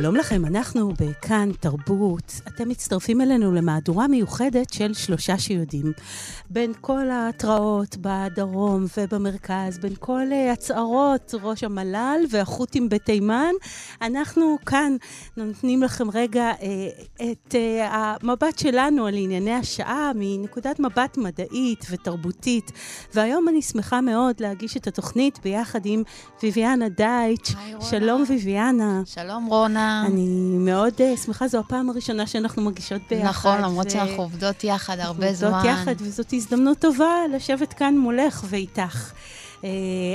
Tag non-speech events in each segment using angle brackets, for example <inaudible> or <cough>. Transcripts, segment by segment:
שלום לכם, אנחנו בכאן תרבות. אתם מצטרפים אלינו למהדורה מיוחדת של שלושה שיודעים. בין כל ההתראות בדרום ובמרכז, בין כל uh, הצהרות ראש המל"ל והחות'ים בתימן, אנחנו כאן נותנים לכם רגע uh, את uh, המבט שלנו על ענייני השעה מנקודת מבט מדעית ותרבותית. והיום אני שמחה מאוד להגיש את התוכנית ביחד עם ויviana דייטש. שלום ויviana. שלום רונה. אני מאוד uh, שמחה, זו הפעם הראשונה שאנחנו מגישות ביחד. נכון, למרות ו... שאנחנו עובדות יחד הרבה עובדות זמן. עובדות יחד, וזאת הזדמנות טובה לשבת כאן מולך ואיתך. Uh,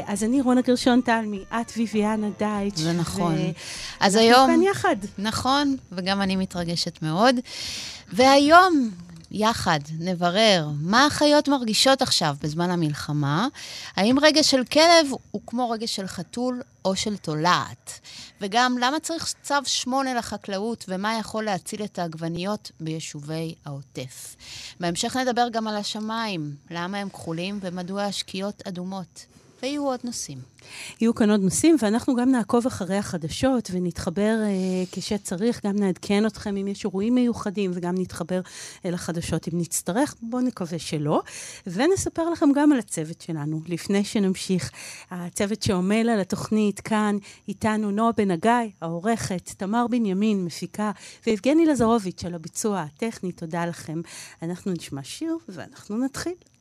אז אני רונה גרשון תלמי, את ויviana דייטש. זה נכון. ו... אז היום... אנחנו כאן יחד. נכון, וגם אני מתרגשת מאוד. והיום יחד נברר מה החיות מרגישות עכשיו בזמן המלחמה, האם רגש של כלב הוא כמו רגש של חתול או של תולעת, וגם למה צריך צו שמונה לחקלאות ומה יכול להציל את העגבניות ביישובי העוטף. בהמשך נדבר גם על השמיים, למה הם כחולים ומדוע השקיעות אדומות. ויהיו עוד נושאים. יהיו כאן עוד נושאים, ואנחנו גם נעקוב אחרי החדשות ונתחבר אה, כשצריך, גם נעדכן אתכם אם יש אירועים מיוחדים, וגם נתחבר אל החדשות אם נצטרך, בואו נקווה שלא. ונספר לכם גם על הצוות שלנו, לפני שנמשיך. הצוות שעמל על התוכנית כאן, איתנו נועה בן הגיא, העורכת, תמר בנימין, מפיקה, ויבגני לזרוביץ' על הביצוע הטכני, תודה לכם. אנחנו נשמע שיר ואנחנו נתחיל.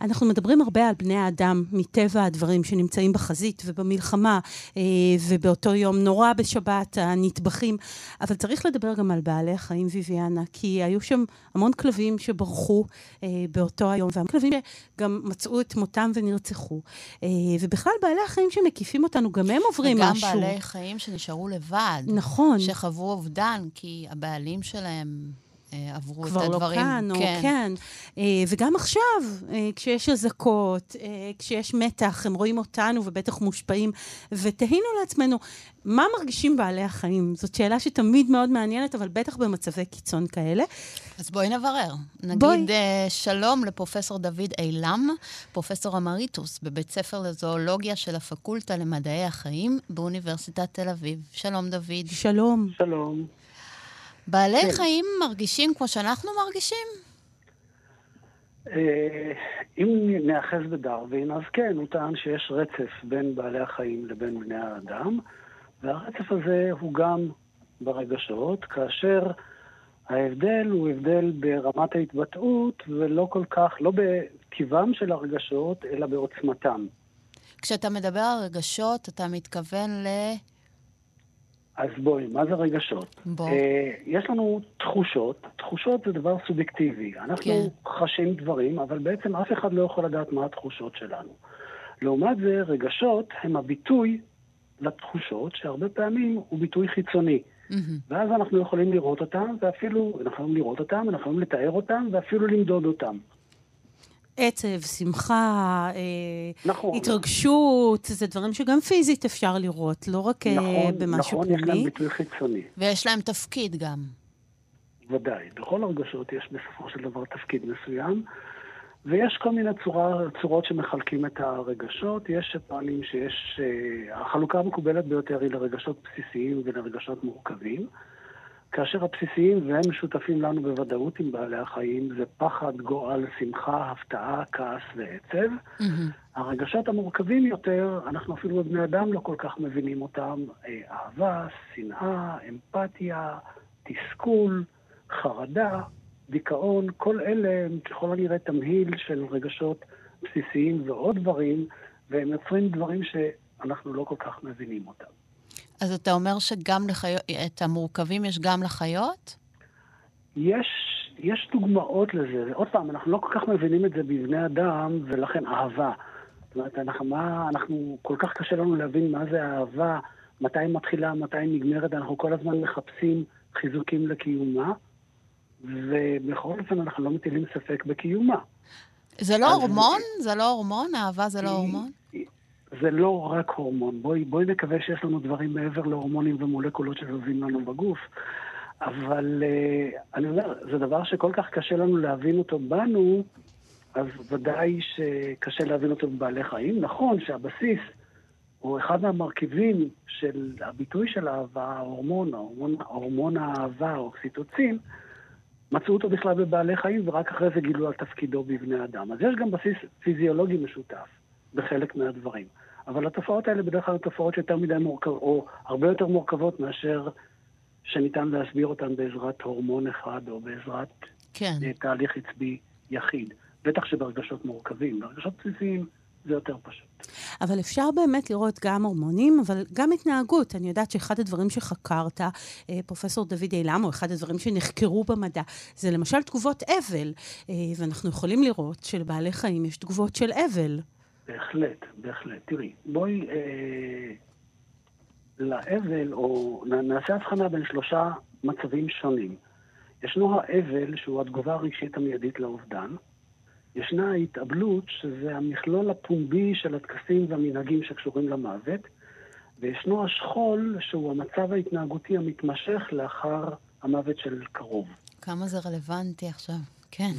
אנחנו מדברים הרבה על בני האדם, מטבע הדברים שנמצאים בחזית ובמלחמה, אה, ובאותו יום נורא בשבת, הנטבחים, אבל צריך לדבר גם על בעלי החיים ויviana, כי היו שם המון כלבים שברחו אה, באותו היום, והמון כלבים שגם מצאו את מותם ונרצחו. אה, ובכלל, בעלי החיים שמקיפים אותנו, גם הם עוברים וגם משהו. וגם בעלי חיים שנשארו לבד. נכון. שחוו אובדן, כי הבעלים שלהם... אה, עברו את הדברים. כבר לא כאן, כן. או כן. אה, וגם עכשיו, אה, כשיש אזעקות, כשיש מתח, הם רואים אותנו ובטח מושפעים, ותהינו לעצמנו, מה מרגישים בעלי החיים? זאת שאלה שתמיד מאוד מעניינת, אבל בטח במצבי קיצון כאלה. אז בואי נברר. נגיד בואי. שלום לפרופסור דוד אילם, פרופסור אמריטוס בבית ספר לזואולוגיה של הפקולטה למדעי החיים באוניברסיטת תל אביב. שלום, דוד. שלום. שלום. בעלי כן. חיים מרגישים כמו שאנחנו מרגישים? אה, אם נאחז בדרווין, אז כן, הוא טען שיש רצף בין בעלי החיים לבין בני האדם, והרצף הזה הוא גם ברגשות, כאשר ההבדל הוא הבדל ברמת ההתבטאות, ולא כל כך, לא בטיבם של הרגשות, אלא בעוצמתם. כשאתה מדבר על רגשות, אתה מתכוון ל... אז בואי, מה זה רגשות? בוא. Uh, יש לנו תחושות, תחושות זה דבר סובייקטיבי. אנחנו כן. חשים דברים, אבל בעצם אף אחד לא יכול לדעת מה התחושות שלנו. לעומת זה, רגשות הם הביטוי לתחושות, שהרבה פעמים הוא ביטוי חיצוני. Mm-hmm. ואז אנחנו יכולים לראות אותם, ואפילו, אנחנו יכולים לראות אותם, אנחנו יכולים לתאר אותם, ואפילו למדוד אותם. עצב, שמחה, אה, נכון. התרגשות, זה דברים שגם פיזית אפשר לראות, לא רק אה, נכון, במשהו נכון, פנימי. נכון, יש להם ביטוי חיצוני. ויש להם תפקיד גם. ודאי. בכל הרגשות יש בסופו של דבר תפקיד מסוים, ויש כל מיני צורה, צורות שמחלקים את הרגשות. יש שטוענים שיש... אה, החלוקה המקובלת ביותר היא לרגשות בסיסיים ולרגשות מורכבים. כאשר הבסיסיים, והם משותפים לנו בוודאות עם בעלי החיים, זה פחד, גועל, שמחה, הפתעה, כעס ועצב. Mm-hmm. הרגשות המורכבים יותר, אנחנו אפילו בבני אדם לא כל כך מבינים אותם. אה, אהבה, שנאה, אמפתיה, תסכול, חרדה, דיכאון, כל אלה הם ככל הנראה תמהיל של רגשות בסיסיים ועוד דברים, והם יוצרים דברים שאנחנו לא כל כך מבינים אותם. אז אתה אומר שגם לחיות, את המורכבים יש גם לחיות? יש, יש דוגמאות לזה. עוד פעם, אנחנו לא כל כך מבינים את זה בבני אדם, ולכן אהבה. זאת אומרת, אנחנו, מה, אנחנו, כל כך קשה לנו להבין מה זה אהבה, מתי היא מתחילה, מתי היא נגמרת, אנחנו כל הזמן מחפשים חיזוקים לקיומה, ובכל אופן אנחנו לא מטילים ספק בקיומה. זה לא הורמון? זה לא הורמון? אהבה זה לא הורמון? זה לא רק הורמון. בואי, בואי נקווה שיש לנו דברים מעבר להורמונים ומולקולות שזזים לנו בגוף. אבל uh, אני אומר, זה דבר שכל כך קשה לנו להבין אותו בנו, אז ודאי שקשה להבין אותו בבעלי חיים. נכון שהבסיס הוא אחד מהמרכיבים של הביטוי של האהבה, ההורמון, ההורמון, ההורמון האהבה, האוקסיטוצין, מצאו אותו בכלל בבעלי חיים, ורק אחרי זה גילו על תפקידו בבני אדם. אז יש גם בסיס פיזיולוגי משותף בחלק מהדברים. אבל התופעות האלה בדרך כלל תופעות שיותר מדי מורכבות, או הרבה יותר מורכבות מאשר שניתן להסביר אותן בעזרת הורמון אחד או בעזרת כן. אה, תהליך עצבי יחיד. בטח שברגשות מורכבים. ברגשות בסיסיים זה יותר פשוט. אבל אפשר באמת לראות גם הורמונים, אבל גם התנהגות. אני יודעת שאחד הדברים שחקרת, אה, פרופסור דוד אילם, או אחד הדברים שנחקרו במדע, זה למשל תגובות אבל. אה, ואנחנו יכולים לראות שלבעלי חיים יש תגובות של אבל. בהחלט, בהחלט. תראי, בואי אה, לאבל, או נעשה הבחנה בין שלושה מצבים שונים. ישנו האבל, שהוא התגובה הרגשית המיידית לאובדן. ישנה ההתאבלות, שזה המכלול הפומבי של הטקסים והמנהגים שקשורים למוות. וישנו השכול, שהוא המצב ההתנהגותי המתמשך לאחר המוות של קרוב. כמה זה רלוונטי עכשיו, כן.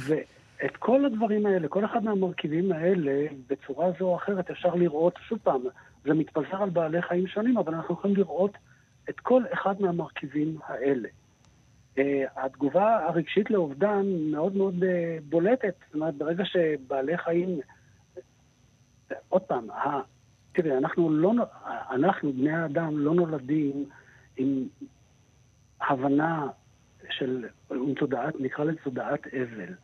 ואת כל הדברים האלה, כל אחד מהמרכיבים האלה, בצורה זו או אחרת, אפשר לראות, שוב פעם, זה מתפזר על בעלי חיים שונים, אבל אנחנו יכולים לראות את כל אחד מהמרכיבים האלה. Uh, התגובה הרגשית לאובדן מאוד מאוד uh, בולטת. זאת אומרת, ברגע שבעלי חיים... עוד פעם, ה... תראה, אנחנו לא... אנחנו, בני האדם, לא נולדים עם הבנה של... עם תודעת, נקרא לזה תודעת אבל.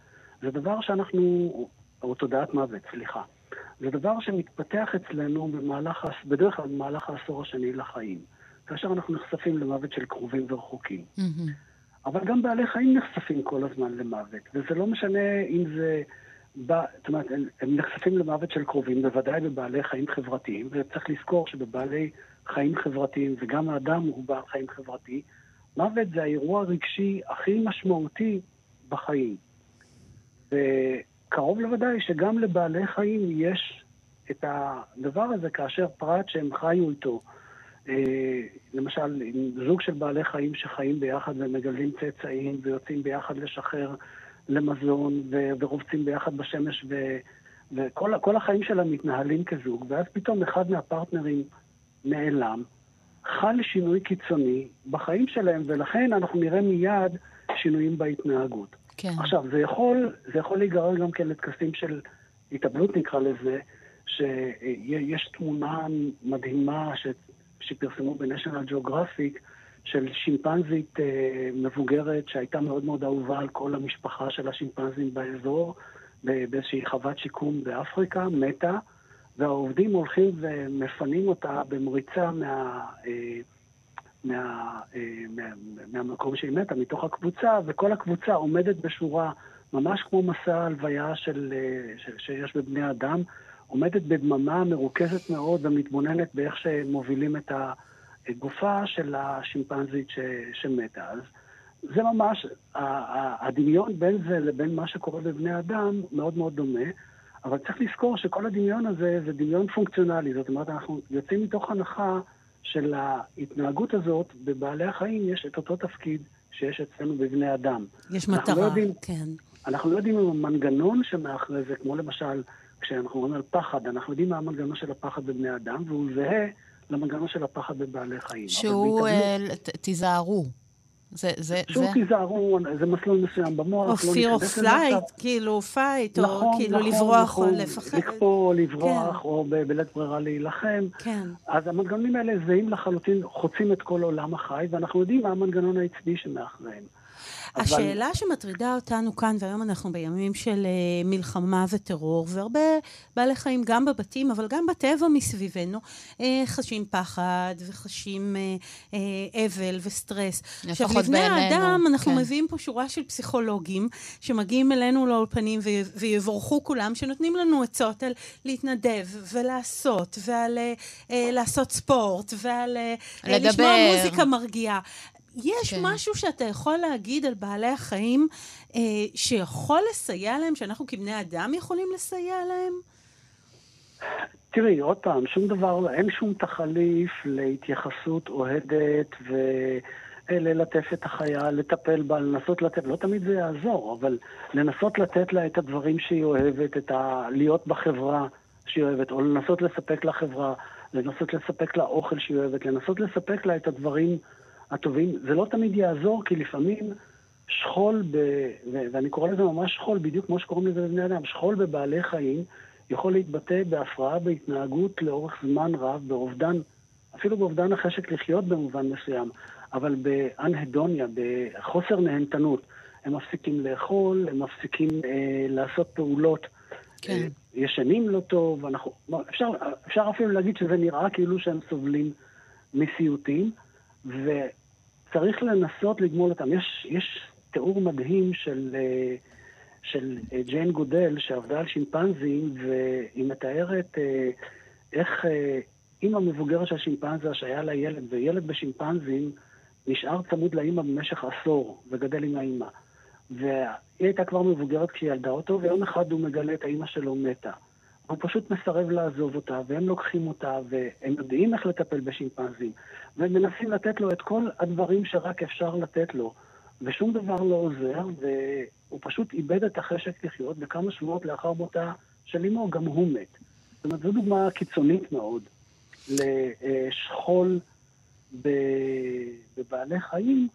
זה דבר שאנחנו... או תודעת מוות, סליחה. זה דבר שמתפתח אצלנו במהלך, בדרך כלל במהלך העשור השני לחיים, כאשר אנחנו נחשפים למוות של קרובים ורחוקים. Mm-hmm. אבל גם בעלי חיים נחשפים כל הזמן למוות, וזה לא משנה אם זה... בא, זאת אומרת, הם נחשפים למוות של קרובים, בוודאי בבעלי חיים חברתיים, וצריך לזכור שבבעלי חיים חברתיים, וגם האדם הוא בעל חיים חברתי, מוות זה האירוע הרגשי הכי משמעותי בחיים. וקרוב לוודאי שגם לבעלי חיים יש את הדבר הזה כאשר פרט שהם חיו איתו, אה, למשל, עם זוג של בעלי חיים שחיים ביחד ומגדלים צאצאים ויוצאים ביחד לשחרר למזון ורובצים ביחד בשמש ו- וכל החיים שלהם מתנהלים כזוג, ואז פתאום אחד מהפרטנרים נעלם, חל שינוי קיצוני בחיים שלהם, ולכן אנחנו נראה מיד שינויים בהתנהגות. כן. עכשיו, זה יכול, זה יכול להיגרר גם כן לטקסים של התאבלות נקרא לזה, שיש תמונה מדהימה ש... שפרסמו בניישנל ג'אוגרפיק של שימפנזית אה, מבוגרת שהייתה מאוד מאוד אהובה על כל המשפחה של השימפנזים באזור, באיזושהי חוות שיקום באפריקה, מתה, והעובדים הולכים ומפנים אותה במריצה מה, אה, מה, אה, מה, מהמקום שהיא מתה, מתוך הקבוצה, וכל הקבוצה עומדת בשורה, ממש כמו מסע ההלוויה של, אה, ש, שיש בבני אדם, עומדת בדממה מרוכזת מאוד ומתבוננת באיך שמובילים את הגופה של השימפנזית ש, שמתה. אז זה ממש, הדמיון בין זה לבין מה שקורה בבני אדם מאוד מאוד דומה, אבל צריך לזכור שכל הדמיון הזה זה דמיון פונקציונלי. זאת אומרת, אנחנו יוצאים מתוך הנחה של ההתנהגות הזאת, בבעלי החיים יש את אותו תפקיד שיש אצלנו בבני אדם. יש מטרה, לא יודעים, כן. אנחנו לא יודעים אם המנגנון שמאחורי זה, כמו למשל, כשאנחנו אומרים על פחד, אנחנו יודעים מה המנגנון של הפחד בבני אדם, והוא זהה למנגנון של הפחד בבעלי חיים. שהוא, אה, תיזהרו. זה, זה, שהוא זה... תיזהרו, זה מסלול מסוים במוח. או לא ניכנס or לזה עכשיו. flight, כאילו fight, נכון, או כאילו נכון, לברוח נכון, או לפחד. לקפוא, לברוח, כן. או בלית ברירה להילחם. כן. אז המנגנונים האלה זהים לחלוטין, חוצים את כל עולם החי, ואנחנו יודעים מה המנגנון העצבי שמאחריהם. השאלה אבל... שמטרידה אותנו כאן, והיום אנחנו בימים של uh, מלחמה וטרור, והרבה בעלי חיים, גם בבתים, אבל גם בטבע מסביבנו, uh, חשים פחד וחשים uh, אבל וסטרס. עכשיו, לבני האדם, אנחנו כן. מביאים פה שורה של פסיכולוגים שמגיעים אלינו לאולפנים ויבורכו כולם, שנותנים לנו עצות על להתנדב ולעשות, ועל לעשות ספורט, ועל uh, לשמוע מוזיקה מרגיעה. יש כן. משהו שאתה יכול להגיד על בעלי החיים אה, שיכול לסייע להם, שאנחנו כבני אדם יכולים לסייע להם? תראי, עוד פעם, שום דבר, אין שום תחליף להתייחסות אוהדת וללטף את החיה, לטפל בה, לנסות לתת, לא תמיד זה יעזור, אבל לנסות לתת לה את הדברים שהיא אוהבת, את ה... להיות בחברה שהיא אוהבת, או לנסות לספק לה חברה, לנסות לספק לה אוכל שהיא אוהבת, לנסות לספק לה את הדברים הטובים. זה לא תמיד יעזור, כי לפעמים שכול, ב, ואני קורא לזה ממש שכול, בדיוק כמו שקוראים לזה לבני אדם, שכול בבעלי חיים יכול להתבטא בהפרעה בהתנהגות לאורך זמן רב, באובדן, אפילו באובדן החשק לחיות במובן מסוים, אבל באנהדוניה, בחוסר נהנתנות. הם מפסיקים לאכול, הם מפסיקים אה, לעשות פעולות. כן. אה, ישנים לא טוב, אנחנו, אפשר, אפשר אפילו להגיד שזה נראה כאילו שהם סובלים מסיוטים, וצריך לנסות לגמול אותם. יש, יש תיאור מדהים של, אה, של אה, ג'יין גודל, שעבדה על שימפנזים, והיא מתארת אה, איך אימא מבוגרת של שימפנזה, שהיה לה ילד, וילד בשימפנזים נשאר צמוד לאימא במשך עשור, וגדל עם האימא. והיא הייתה כבר מבוגרת כשהיא ילדה אותו, ויום אחד הוא מגלה את האימא שלו מתה. הוא פשוט מסרב לעזוב אותה, והם לוקחים אותה, והם יודעים איך לטפל בשימפנזים, והם מנסים לתת לו את כל הדברים שרק אפשר לתת לו, ושום דבר לא עוזר, והוא פשוט איבד את החשק לחיות, וכמה שבועות לאחר מותה של אמו גם הוא מת. זאת אומרת, זו דוגמה קיצונית מאוד לשכול בבעלי חיים,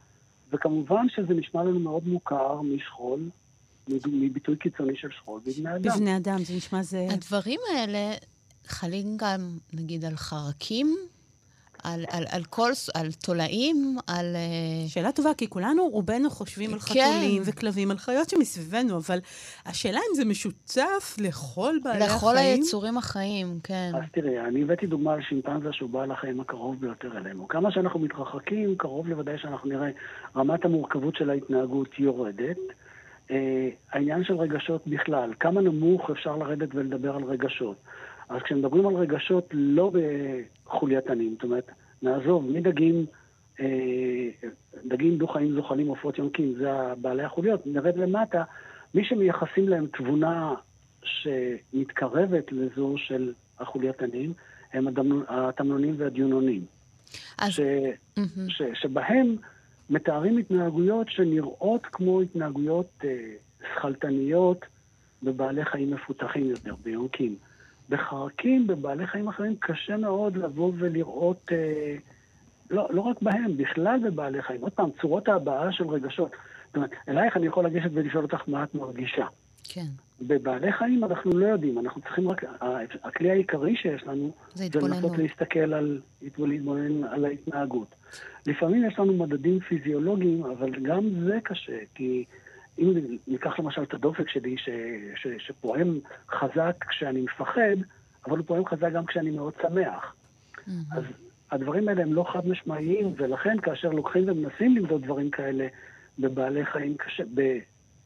וכמובן שזה נשמע לנו מאוד מוכר משכול מביטוי קיצוני של שכול בבני אדם. בבני אדם, זה נשמע זה... הדברים האלה חלים גם, נגיד, על חרקים? על, על, על כל, על תולעים, על... אה, שאלה טובה, כי כולנו, רובנו חושבים על כן. חתולים וכלבים, על חיות שמסביבנו, אבל השאלה אם זה משותף לכל בעלי לכל החיים. לכל היצורים החיים, כן. אז תראי, אני הבאתי דוגמה על שימפנזה שהוא בעל החיים הקרוב ביותר אלינו. כמה שאנחנו מתרחקים, קרוב לוודאי שאנחנו נראה רמת המורכבות של ההתנהגות יורדת. אה, העניין של רגשות בכלל, כמה נמוך אפשר לרדת ולדבר על רגשות. אז כשמדברים על רגשות לא בחולייתנים, זאת אומרת, נעזוב מדגים, אה, דגים דו-חיים זוחלים עופות יונקים, זה בעלי החוליות, נרד למטה, מי שמייחסים להם תבונה שמתקרבת לזו של החולייתנים, הם התמנונים והדיונונים. אז... ש... Mm-hmm. ש... שבהם מתארים התנהגויות שנראות כמו התנהגויות אה, שכלתניות בבעלי חיים מפותחים יותר, ביונקים. בחרקים, בבעלי חיים אחרים, קשה מאוד לבוא ולראות, אה, לא, לא רק בהם, בכלל בבעלי חיים. עוד פעם, צורות ההבעה של רגשות. זאת אומרת, אלייך אני יכול לגשת ולשאול אותך מה את מרגישה. כן. בבעלי חיים אנחנו לא יודעים, אנחנו צריכים רק, הכלי העיקרי שיש לנו, זה, זה לנסות להסתכל על, להתבונן על ההתנהגות. לפעמים יש לנו מדדים פיזיולוגיים, אבל גם זה קשה, כי אם ניקח למשל את הדופק שלי, ש, ש, שפועם חזק כשאני מפחד, אבל הוא פועם חזק גם כשאני מאוד שמח. Mm-hmm. אז הדברים האלה הם לא חד משמעיים, ולכן כאשר לוקחים ומנסים למדוד דברים כאלה בבעלי חיים קשה,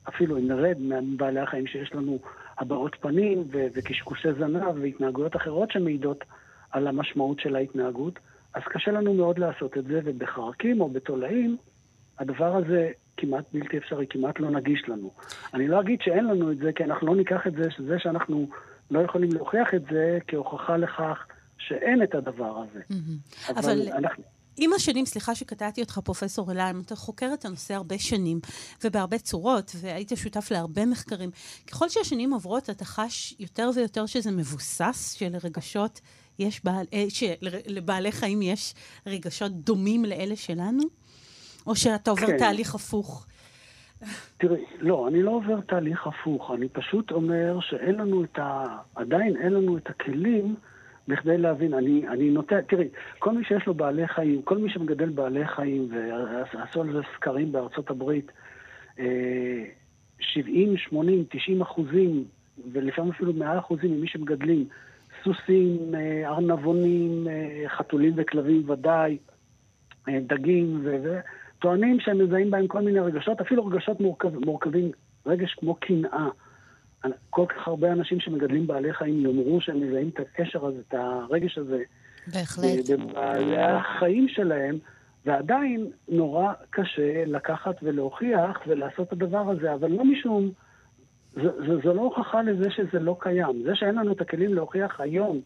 אפילו אם נרד מבעלי החיים שיש לנו הבעות פנים ו- וקשקושי זנב והתנהגויות אחרות שמעידות על המשמעות של ההתנהגות, אז קשה לנו מאוד לעשות את זה, ובחרקים או בתולעים, הדבר הזה כמעט בלתי אפשרי, כמעט לא נגיש לנו. אני לא אגיד שאין לנו את זה, כי אנחנו לא ניקח את זה, שזה שאנחנו לא יכולים להוכיח את זה כהוכחה לכך שאין את הדבר הזה. Mm-hmm. אבל, אבל אנחנו... עם השנים, סליחה שקטעתי אותך, פרופסור אליים, אתה חוקר את הנושא הרבה שנים, ובהרבה צורות, והיית שותף להרבה מחקרים. ככל שהשנים עוברות, אתה חש יותר ויותר שזה מבוסס, שלרגשות יש, בעל, אה, שלבעלי חיים יש רגשות דומים לאלה שלנו? או שאתה עובר כן. תהליך הפוך? תראי, לא, אני לא עובר תהליך הפוך, אני פשוט אומר שאין לנו את ה... עדיין אין לנו את הכלים בכדי להבין, אני, אני נוטה, תראי, כל מי שיש לו בעלי חיים, כל מי שמגדל בעלי חיים, ועשו על זה סקרים בארצות הברית, 70, 80, 90 אחוזים, ולפעמים אפילו 100 אחוזים ממי שמגדלים סוסים, אה, ארנבונים, אה, חתולים וכלבים ודאי, אה, דגים, וטוענים שהם מזהים בהם כל מיני רגשות, אפילו רגשות מורכב, מורכבים, רגש כמו קנאה. כל כך הרבה אנשים שמגדלים בעלי חיים יאמרו שהם מזהים את הקשר הזה, את הרגש הזה. בהחלט. בבעלי החיים שלהם, ועדיין נורא קשה לקחת ולהוכיח ולעשות את הדבר הזה, אבל לא משום... זו לא הוכחה לזה שזה לא קיים. זה שאין לנו את הכלים להוכיח היום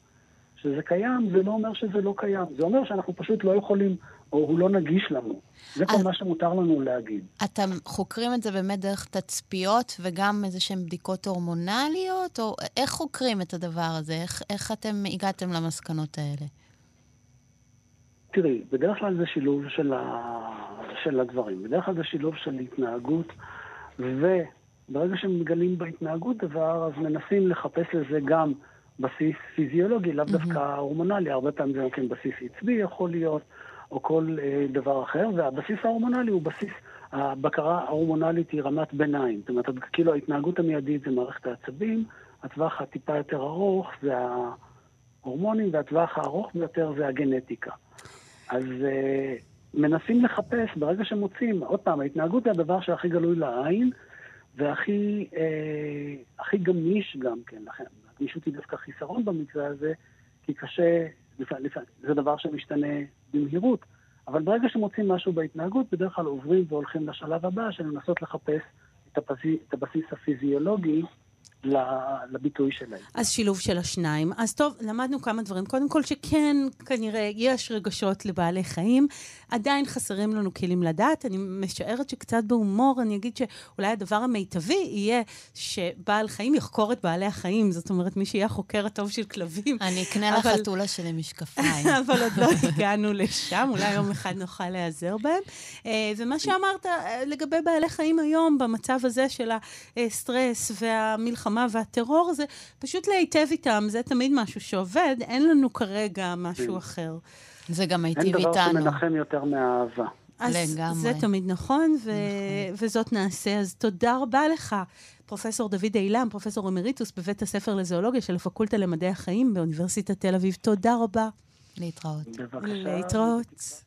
שזה קיים, זה לא אומר שזה לא קיים. זה אומר שאנחנו פשוט לא יכולים, או הוא לא נגיש לנו. זה כל מה שמותר לנו להגיד. אתם חוקרים את זה באמת דרך תצפיות וגם איזה שהן בדיקות הורמונליות? או איך חוקרים את הדבר הזה? איך, איך אתם הגעתם למסקנות האלה? תראי, בדרך כלל זה שילוב של, ה... של הדברים. בדרך כלל זה שילוב של התנהגות, וברגע שמגלים בהתנהגות דבר, אז מנסים לחפש לזה גם בסיס פיזיולוגי, לאו דווקא mm-hmm. הורמונלי, הרבה פעמים זה גם כן בסיס עצבי יכול להיות, או כל אה, דבר אחר, והבסיס ההורמונלי הוא בסיס, הבקרה ההורמונלית היא רמת ביניים. זאת אומרת, כאילו ההתנהגות המיידית זה מערכת העצבים, הטווח הטיפה יותר ארוך זה ההורמונים, והטווח הארוך ביותר זה הגנטיקה. אז uh, מנסים לחפש, ברגע שמוצאים, עוד פעם, ההתנהגות היא הדבר שהכי גלוי לעין, והכי הכי גמיש גם כן, לכן הגמישות היא דווקא חיסרון במקרה הזה, כי קשה. זה דבר שמשתנה במהירות, אבל ברגע שמוצאים משהו בהתנהגות, בדרך כלל עוברים והולכים לשלב הבא של לנסות לחפש את הבסיס, את הבסיס הפיזיולוגי לביטוי שלהם. אז שילוב של השניים. אז טוב, למדנו כמה דברים. קודם כל שכן, כנראה, יש רגשות לבעלי חיים. עדיין חסרים לנו כלים לדעת. אני משערת שקצת בהומור אני אגיד שאולי הדבר המיטבי יהיה שבעל חיים יחקור את בעלי החיים. זאת אומרת, מי שיהיה החוקר הטוב של כלבים. אני אקנה אבל... לחתולה שלי משקפיים. <laughs> אבל עוד לא הגענו לשם, אולי יום אחד נוכל להיעזר בהם. אה, ומה שאמרת אה, לגבי בעלי חיים היום, במצב הזה של הסטרס והמלחמה, המלחמה והטרור, זה פשוט להיטב איתם, זה תמיד משהו שעובד, אין לנו כרגע משהו כן. אחר. זה גם היטיב איתנו. אין דבר שמנחם יותר מאהבה. אז לגמרי. זה תמיד נכון, ו- נכון, וזאת נעשה. אז תודה רבה לך, פרופסור דוד אילם, פרופסור אמריטוס בבית הספר לזואולוגיה של הפקולטה למדעי החיים באוניברסיטת תל אביב. תודה רבה. להתראות. בבקשה. להתראות.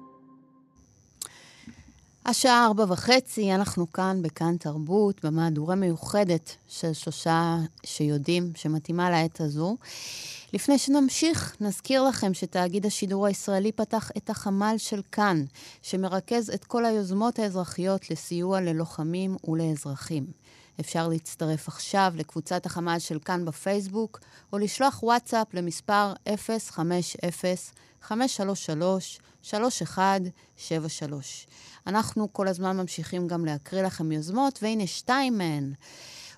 השעה ארבע וחצי, אנחנו כאן בכאן תרבות, במהדורה מיוחדת של שלושה שיודעים, שמתאימה לעת הזו. לפני שנמשיך, נזכיר לכם שתאגיד השידור הישראלי פתח את החמ"ל של כאן, שמרכז את כל היוזמות האזרחיות לסיוע ללוחמים ולאזרחים. אפשר להצטרף עכשיו לקבוצת החמ"ל של כאן בפייסבוק, או לשלוח וואטסאפ למספר 050-533-3173. אנחנו כל הזמן ממשיכים גם להקריא לכם יוזמות, והנה שתיים מהן.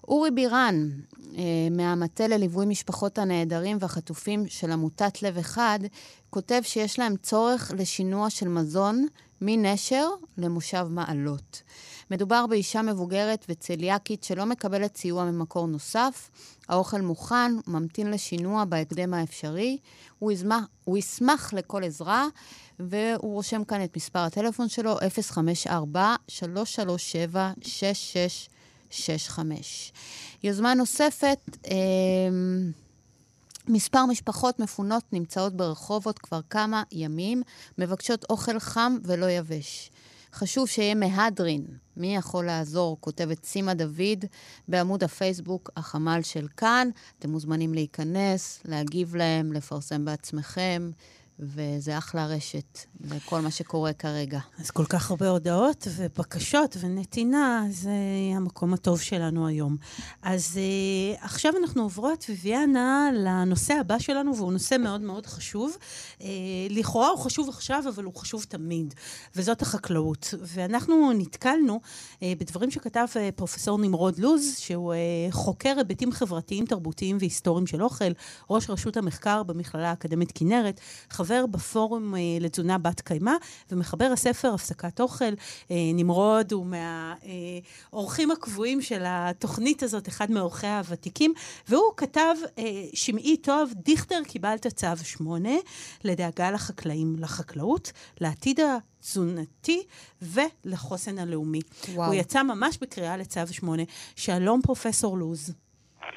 אורי בירן, אה, מהמטה לליווי משפחות הנעדרים והחטופים של עמותת לב אחד, כותב שיש להם צורך לשינוע של מזון מנשר למושב מעלות. מדובר באישה מבוגרת וצליאקית שלא מקבלת סיוע ממקור נוסף. האוכל מוכן, ממתין לשינוע בהקדם האפשרי. הוא ישמח, הוא ישמח לכל עזרה, והוא רושם כאן את מספר הטלפון שלו, 054-337-6665. יוזמה נוספת, אה, מספר משפחות מפונות נמצאות ברחובות כבר כמה ימים, מבקשות אוכל חם ולא יבש. חשוב שיהיה מהדרין. מי יכול לעזור? כותבת סימה דוד בעמוד הפייסבוק החמ"ל של כאן. אתם מוזמנים להיכנס, להגיב להם, לפרסם בעצמכם, וזה אחלה רשת לכל מה שקורה כרגע. אז כל כך הרבה הודעות ובקשות ונתינה, זה המקום הטוב שלנו היום. אז uh, עכשיו אנחנו עוברות, ויviana, לנושא הבא שלנו, והוא נושא מאוד מאוד חשוב. Uh, לכאורה הוא חשוב עכשיו, אבל הוא חשוב תמיד, וזאת החקלאות. ואנחנו נתקלנו uh, בדברים שכתב פרופסור נמרוד לוז, שהוא חוקר היבטים חברתיים, תרבותיים והיסטוריים של אוכל, ראש רשות המחקר במכללה האקדמית כנרת, חבר בפורום אה, לתזונה בת קיימא, ומחבר הספר הפסקת אוכל. אה, נמרוד הוא מהאורחים הקבועים של התוכנית הזאת, אחד מאורחיה הוותיקים, והוא כתב, אה, שמעי טוב, דיכטר קיבלת צו שמונה לדאגה לחקלאים, לחקלאות, לעתיד התזונתי ולחוסן הלאומי. וואו. הוא יצא ממש בקריאה לצו שמונה. שלום, פרופסור לוז.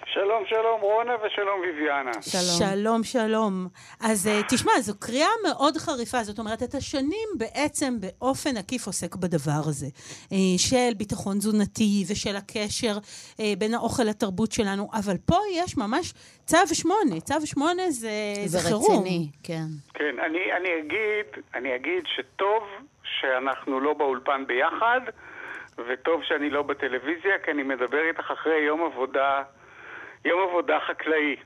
שלום, שלום רונה ושלום ויviana. שלום. שלום, שלום. אז uh, תשמע, זו קריאה מאוד חריפה. זאת אומרת, אתה שנים בעצם באופן עקיף עוסק בדבר הזה, uh, של ביטחון תזונתי ושל הקשר uh, בין האוכל לתרבות שלנו, אבל פה יש ממש צו שמונה. צו שמונה זה, זה, זה חירום. זה רציני, כן. כן, אני, אני, אגיד, אני אגיד שטוב שאנחנו לא באולפן ביחד, וטוב שאני לא בטלוויזיה, כי אני מדבר איתך אחרי יום עבודה יום עבודה חקלאי.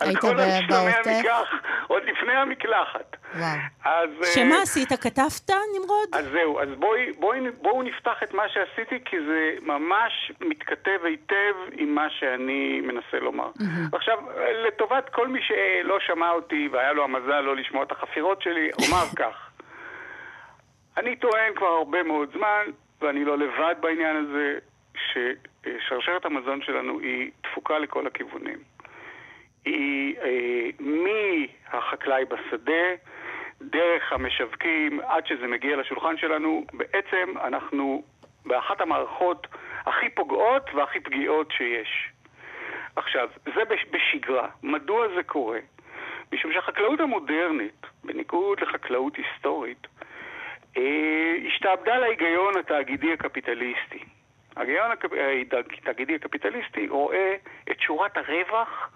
היית בעוטף? מכך, עוד לפני המקלחת. וואו. אז... אה, שמה עשית? כתבת, נמרוד? אז זהו, אז בואי, בואי, בואו נפתח את מה שעשיתי, כי זה ממש מתכתב היטב עם מה שאני מנסה לומר. Mm-hmm. עכשיו, לטובת כל מי שלא שמע אותי והיה לו המזל לא לשמוע את החפירות שלי, אומר <laughs> כך. אני טוען כבר הרבה מאוד זמן, ואני לא לבד בעניין הזה, ששרשרת המזון שלנו היא תפוקה לכל הכיוונים. היא אה, מהחקלאי בשדה, דרך המשווקים, עד שזה מגיע לשולחן שלנו, בעצם אנחנו באחת המערכות הכי פוגעות והכי פגיעות שיש. עכשיו, זה בשגרה. מדוע זה קורה? משום שהחקלאות המודרנית, בניגוד לחקלאות היסטורית, אה, השתעבדה להיגיון התאגידי הקפיטליסטי. ההגיון התאגידי הקפיטליסטי רואה את שורת הרווח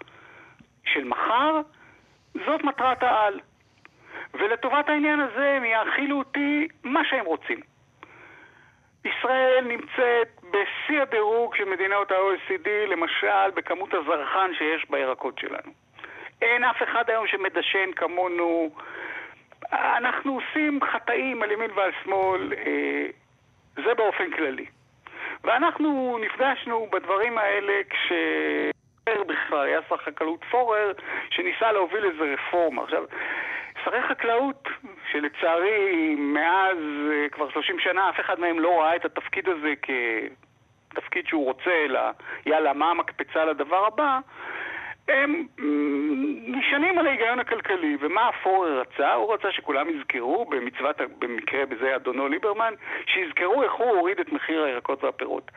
של מחר, זאת מטרת העל. ולטובת העניין הזה הם יאכילו אותי מה שהם רוצים. ישראל נמצאת בשיא הדירוג של מדינות ה-OECD, למשל בכמות הזרחן שיש בירקות שלנו. אין אף אחד היום שמדשן כמונו. אנחנו עושים חטאים על ימין ועל שמאל, אה, זה באופן כללי. ואנחנו נפגשנו בדברים האלה כש... בכלל, היה שר חקלאות פורר, שניסה להוביל איזה רפורמה. עכשיו, שרי חקלאות, שלצערי מאז אה, כבר 30 שנה אף אחד מהם לא ראה את התפקיד הזה כתפקיד שהוא רוצה, אלא יאללה, מה המקפצה לדבר הבא, הם נשענים על ההיגיון הכלכלי. ומה הפורר רצה? הוא רצה שכולם יזכרו, במצוות, במקרה בזה אדונו ליברמן, שיזכרו איך הוא הוריד את מחיר הירקות והפירות.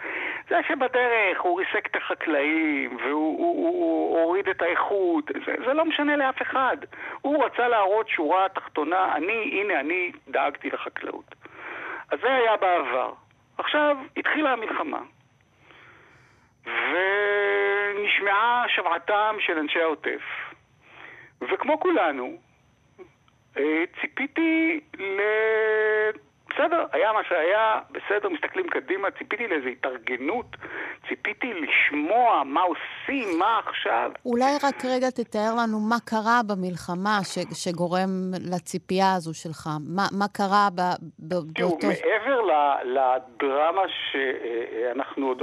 זה שבדרך הוא ריסק את החקלאים, והוא הוא, הוא, הוא הוריד את האיכות, זה, זה לא משנה לאף אחד. הוא רצה להראות שורה תחתונה, אני, הנה, אני דאגתי לחקלאות. אז זה היה בעבר. עכשיו, התחילה המלחמה. ונשמעה שוועתם של אנשי העוטף. וכמו כולנו, אה, ציפיתי. בסדר, היה מה שהיה, בסדר, מסתכלים קדימה, ציפיתי לאיזו התארגנות, ציפיתי לשמוע מה עושים, מה עכשיו. אולי רק רגע תתאר לנו מה קרה במלחמה ש, שגורם לציפייה הזו שלך. מה, מה קרה ב, ב, תראו, באותו... מעבר ל, לדרמה שאנחנו עוד,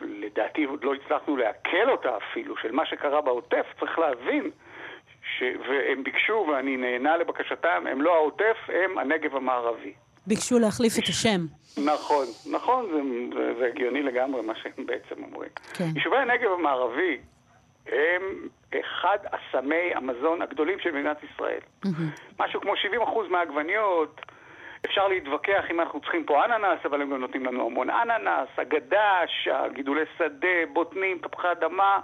לדעתי עוד לא הצלחנו לעכל אותה אפילו, של מה שקרה בעוטף, צריך להבין. ש... והם ביקשו, ואני נהנה לבקשתם, הם לא העוטף, הם הנגב המערבי. ביקשו להחליף את השם. נכון, נכון, זה, זה, זה הגיוני לגמרי מה שהם בעצם אומרים. כן. יישובי הנגב המערבי הם אחד אסמי המזון הגדולים של מדינת ישראל. Mm-hmm. משהו כמו 70% מהעגבניות, אפשר להתווכח אם אנחנו צריכים פה אננס, אבל הם גם נותנים לנו המון אננס, הגדש, הגידולי שדה, בוטנים, תפוחי אדמה,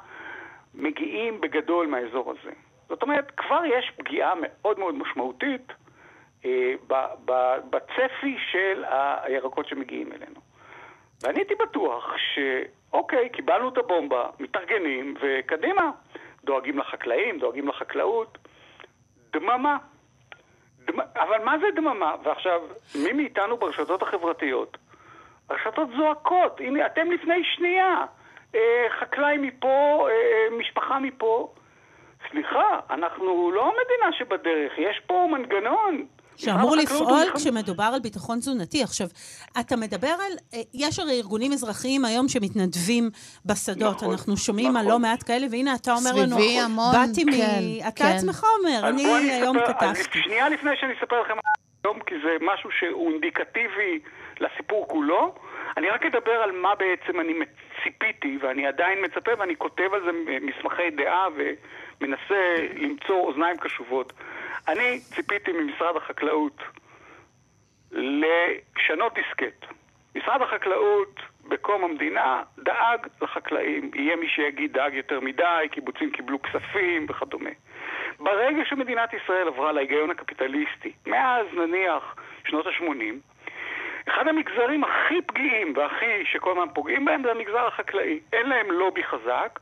מגיעים בגדול מהאזור הזה. זאת אומרת, כבר יש פגיעה מאוד מאוד משמעותית בצפי של הירקות שמגיעים אלינו. ואני הייתי בטוח שאוקיי, קיבלנו את הבומבה, מתארגנים, וקדימה. דואגים לחקלאים, דואגים לחקלאות. דממה. דמ... אבל מה זה דממה? ועכשיו, מי מאיתנו ברשתות החברתיות? הרשתות זועקות. הנה, אתם לפני שנייה. אה, חקלאי מפה, אה, משפחה מפה. סליחה, אנחנו לא המדינה שבדרך, יש פה מנגנון. שאמור לפעול כשמדובר על ביטחון תזונתי. עכשיו, אתה מדבר על... אה, יש הרי ארגונים אזרחיים היום שמתנדבים בשדות. נכון, אנחנו שומעים על נכון. לא מעט כאלה, והנה אתה אומר לנו... סביבי המון, באתי מ... כן, אתה כן. עצמך אומר, אני היום כתבתי. שנייה לפני שאני אספר לכם היום, כי זה משהו שהוא אינדיקטיבי לסיפור כולו, אני רק אדבר על מה בעצם אני ציפיתי, ואני עדיין מצפה, ואני כותב על זה מסמכי דעה ומנסה למצוא אוזניים קשובות. אני ציפיתי ממשרד החקלאות לשנות דיסקט. משרד החקלאות בקום המדינה דאג לחקלאים. יהיה מי שיגיד דאג יותר מדי, קיבוצים קיבלו כספים וכדומה. ברגע שמדינת ישראל עברה להיגיון הקפיטליסטי, מאז נניח שנות ה-80, אחד המגזרים הכי פגיעים והכי שכל הזמן פוגעים בהם זה המגזר החקלאי. אין להם לובי חזק,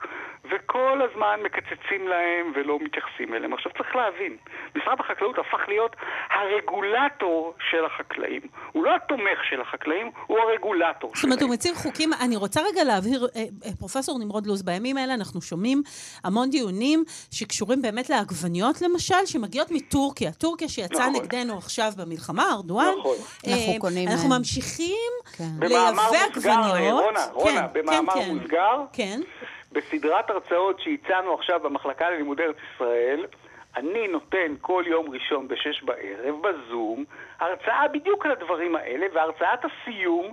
וכל הזמן מקצצים להם ולא מתייחסים אליהם. עכשיו צריך להבין, משרד החקלאות הפך להיות הרגולטור של החקלאים. הוא לא התומך של החקלאים, הוא הרגולטור זאת אומרת, שלהם. הוא מציב חוקים, אני רוצה רגע להבהיר, אה, אה, פרופסור נמרוד לוז, בימים האלה אנחנו שומעים המון דיונים שקשורים באמת לעגבניות למשל, שמגיעות מטורקיה. טורקיה שיצאה נכון. נגדנו עכשיו במלחמה, ארדואן. נכון. אה, אנחנו קונים אנחנו. ממשיכים כן. במאמר לייבא מוסגר, עגבניות. רונה, רונה, כן, במאמר כן, כן. מוסגר, כן. בסדרת הרצאות שהצענו עכשיו במחלקה ללימודי ארץ ישראל, אני נותן כל יום ראשון בשש בערב בזום הרצאה בדיוק על הדברים האלה, והרצאת הסיום,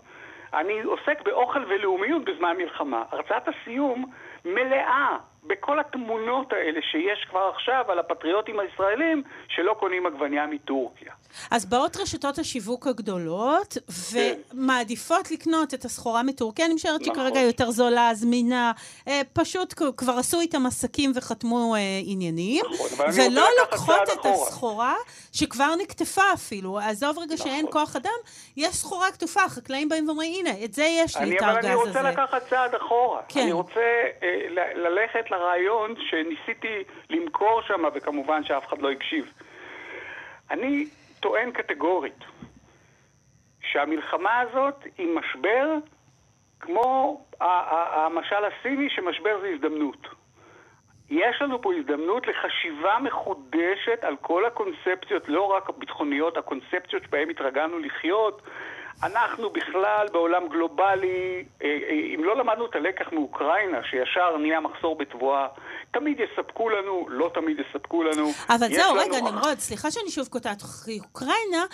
אני עוסק באוכל ולאומיות בזמן מלחמה. הרצאת הסיום מלאה בכל התמונות האלה שיש כבר עכשיו על הפטריוטים הישראלים שלא קונים עגבניה מטורקיה. אז באות רשתות השיווק הגדולות, ומעדיפות לקנות את הסחורה מטורקיה, אני משערת נכון. שכרגע יותר זולה, זמינה, אה, פשוט כבר עשו איתם עסקים וחתמו אה, עניינים, נכון, אבל אני ולא לוקחות את אחורה. הסחורה שכבר נקטפה אפילו. עזוב רגע שאין נכון. כוח אדם, יש סחורה קטופה, החקלאים באים ואומרים, הנה, את זה יש לי, אני, את אבל הארגז אני הזה. רוצה לקחת צעד אחורה. כן. אני רוצה אה, ללכת לרעיון שניסיתי למכור שם, וכמובן שאף אחד לא הקשיב. אני טוען קטגורית שהמלחמה הזאת היא משבר כמו המשל הסיני שמשבר זה הזדמנות. יש לנו פה הזדמנות לחשיבה מחודשת על כל הקונספציות, לא רק הביטחוניות, הקונספציות שבהן התרגלנו לחיות. אנחנו בכלל בעולם גלובלי, אה, אה, אם לא למדנו את הלקח מאוקראינה, שישר נהיה מחסור בתבואה, תמיד יספקו לנו, לא תמיד יספקו לנו. אבל זהו, לנו- רגע, נמרוד, סליחה שאני שוב קוטעת. אוקראינה,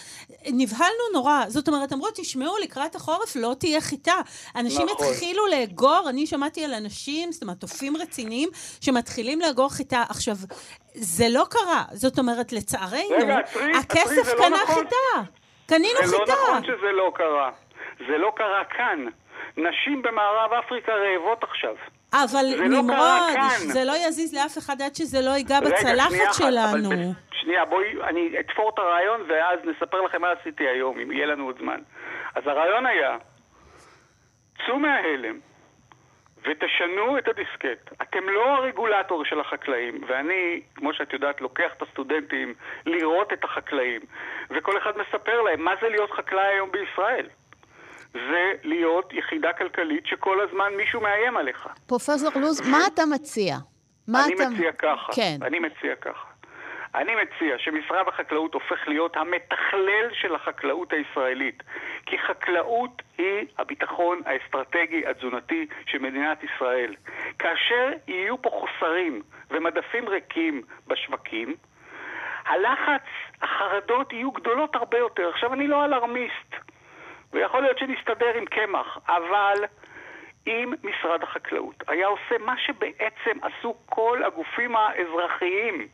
נבהלנו נורא. זאת אומרת, אמרו, תשמעו, לקראת החורף לא תהיה חיטה. אנשים נכון. התחילו לאגור, אני שמעתי על אנשים, זאת אומרת, תופים רציניים, שמתחילים לאגור חיטה. עכשיו, זה לא קרה. זאת אומרת, לצערנו, רגע, עצרי, הכסף עצרי, לא קנה נכון. חיטה. קנינו זה לא חיטה. נכון שזה לא קרה. זה לא קרה כאן. נשים במערב אפריקה רעבות עכשיו. אבל זה לא נמרוד, כאן. זה לא יזיז לאף אחד עד שזה לא ייגע בצלחת שלנו. אבל שנייה, בואי, אני אתפור את הרעיון ואז נספר לכם מה עשיתי היום, אם יהיה לנו עוד זמן. אז הרעיון היה, צאו מההלם ותשנו את הדיסקט. אתם לא הרגולטור של החקלאים, ואני, כמו שאת יודעת, לוקח את הסטודנטים לראות את החקלאים, וכל אחד מספר להם מה זה להיות חקלאי היום בישראל. זה להיות יחידה כלכלית שכל הזמן מישהו מאיים עליך. פרופסור לוז, מה אתה מציע? מה אני אתה... מציע ככה. כן. אני מציע ככה. אני מציע שמשרד החקלאות הופך להיות המתכלל של החקלאות הישראלית. כי חקלאות היא הביטחון האסטרטגי התזונתי של מדינת ישראל. כאשר יהיו פה חוסרים ומדפים ריקים בשווקים, הלחץ, החרדות יהיו גדולות הרבה יותר. עכשיו, אני לא אלרמיסט, ויכול להיות שנסתדר עם קמח, אבל אם משרד החקלאות היה עושה מה שבעצם עשו כל הגופים האזרחיים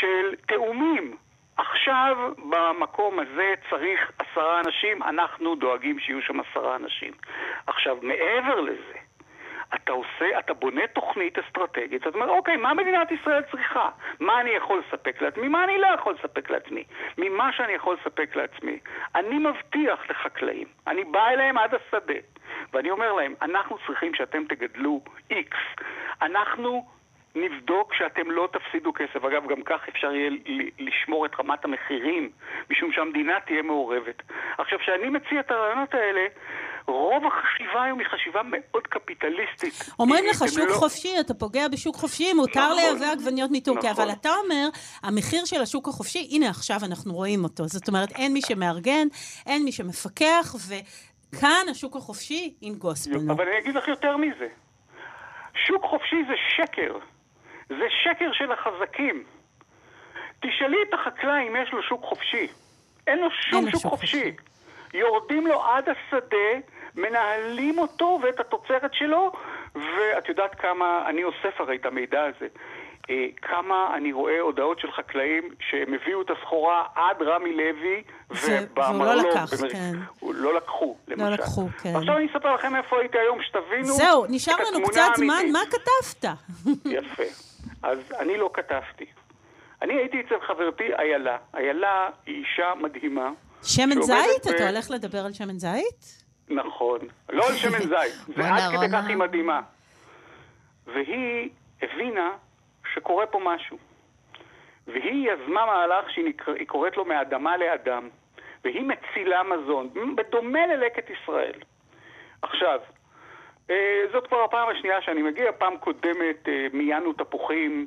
של תאומים, עכשיו במקום הזה צריך עשרה אנשים, אנחנו דואגים שיהיו שם עשרה אנשים. עכשיו, מעבר לזה, אתה עושה, אתה בונה תוכנית אסטרטגית, אתה אומר, אוקיי, מה מדינת ישראל צריכה? מה אני יכול לספק לעצמי? מה אני לא יכול לספק לעצמי? ממה שאני יכול לספק לעצמי. אני מבטיח לחקלאים, אני בא אליהם עד השדה, ואני אומר להם, אנחנו צריכים שאתם תגדלו X. אנחנו נבדוק שאתם לא תפסידו כסף. אגב, גם כך אפשר יהיה לשמור את רמת המחירים, משום שהמדינה תהיה מעורבת. עכשיו, כשאני מציע את הרעיונות האלה, רוב החשיבה היום היא חשיבה מאוד קפיטליסטית. אומרים לך, שוק לא... חופשי, אתה פוגע בשוק חופשי, מותר נכון, לייבא עגבניות מטורקיה, נכון. אבל אתה אומר, המחיר של השוק החופשי, הנה עכשיו אנחנו רואים אותו. זאת אומרת, אין מי שמארגן, אין מי שמפקח, וכאן השוק החופשי ינגוס בנו. אבל אני אגיד לך יותר מזה. שוק חופשי זה שקר. זה שקר של החזקים. תשאלי את החקלאי אם יש לו שוק חופשי. אין לו שום אין שוק, שוק חופשי. חופשי. יורדים לו עד השדה, מנהלים אותו ואת התוצרת שלו, ואת יודעת כמה, אני אוסף הרי את המידע הזה. אה, כמה אני רואה הודעות של חקלאים שהם הביאו את הסחורה עד רמי לוי ובמרלום. והוא לא לקח, במר... כן. לא לקחו, לא למשל. לא לקחו, כן. עכשיו אני אספר לכם איפה הייתי היום, שתבינו זהו, נשאר לנו קצת זמן, מה כתבת? יפה. <laughs> אז אני לא כתבתי. אני הייתי אצל חברתי איילה. איילה היא אישה מדהימה. שמן זית? ב... אתה הולך לדבר על שמן זית? נכון. לא על שמן <laughs> זית. זה עד כדי כך היא מדהימה. והיא הבינה שקורה פה משהו. והיא יזמה מהלך שהיא קוראת לו מאדמה לאדם, והיא מצילה מזון, בדומה ללקט ישראל. עכשיו, זאת כבר הפעם השנייה שאני מגיע, פעם קודמת אה, מיינו תפוחים,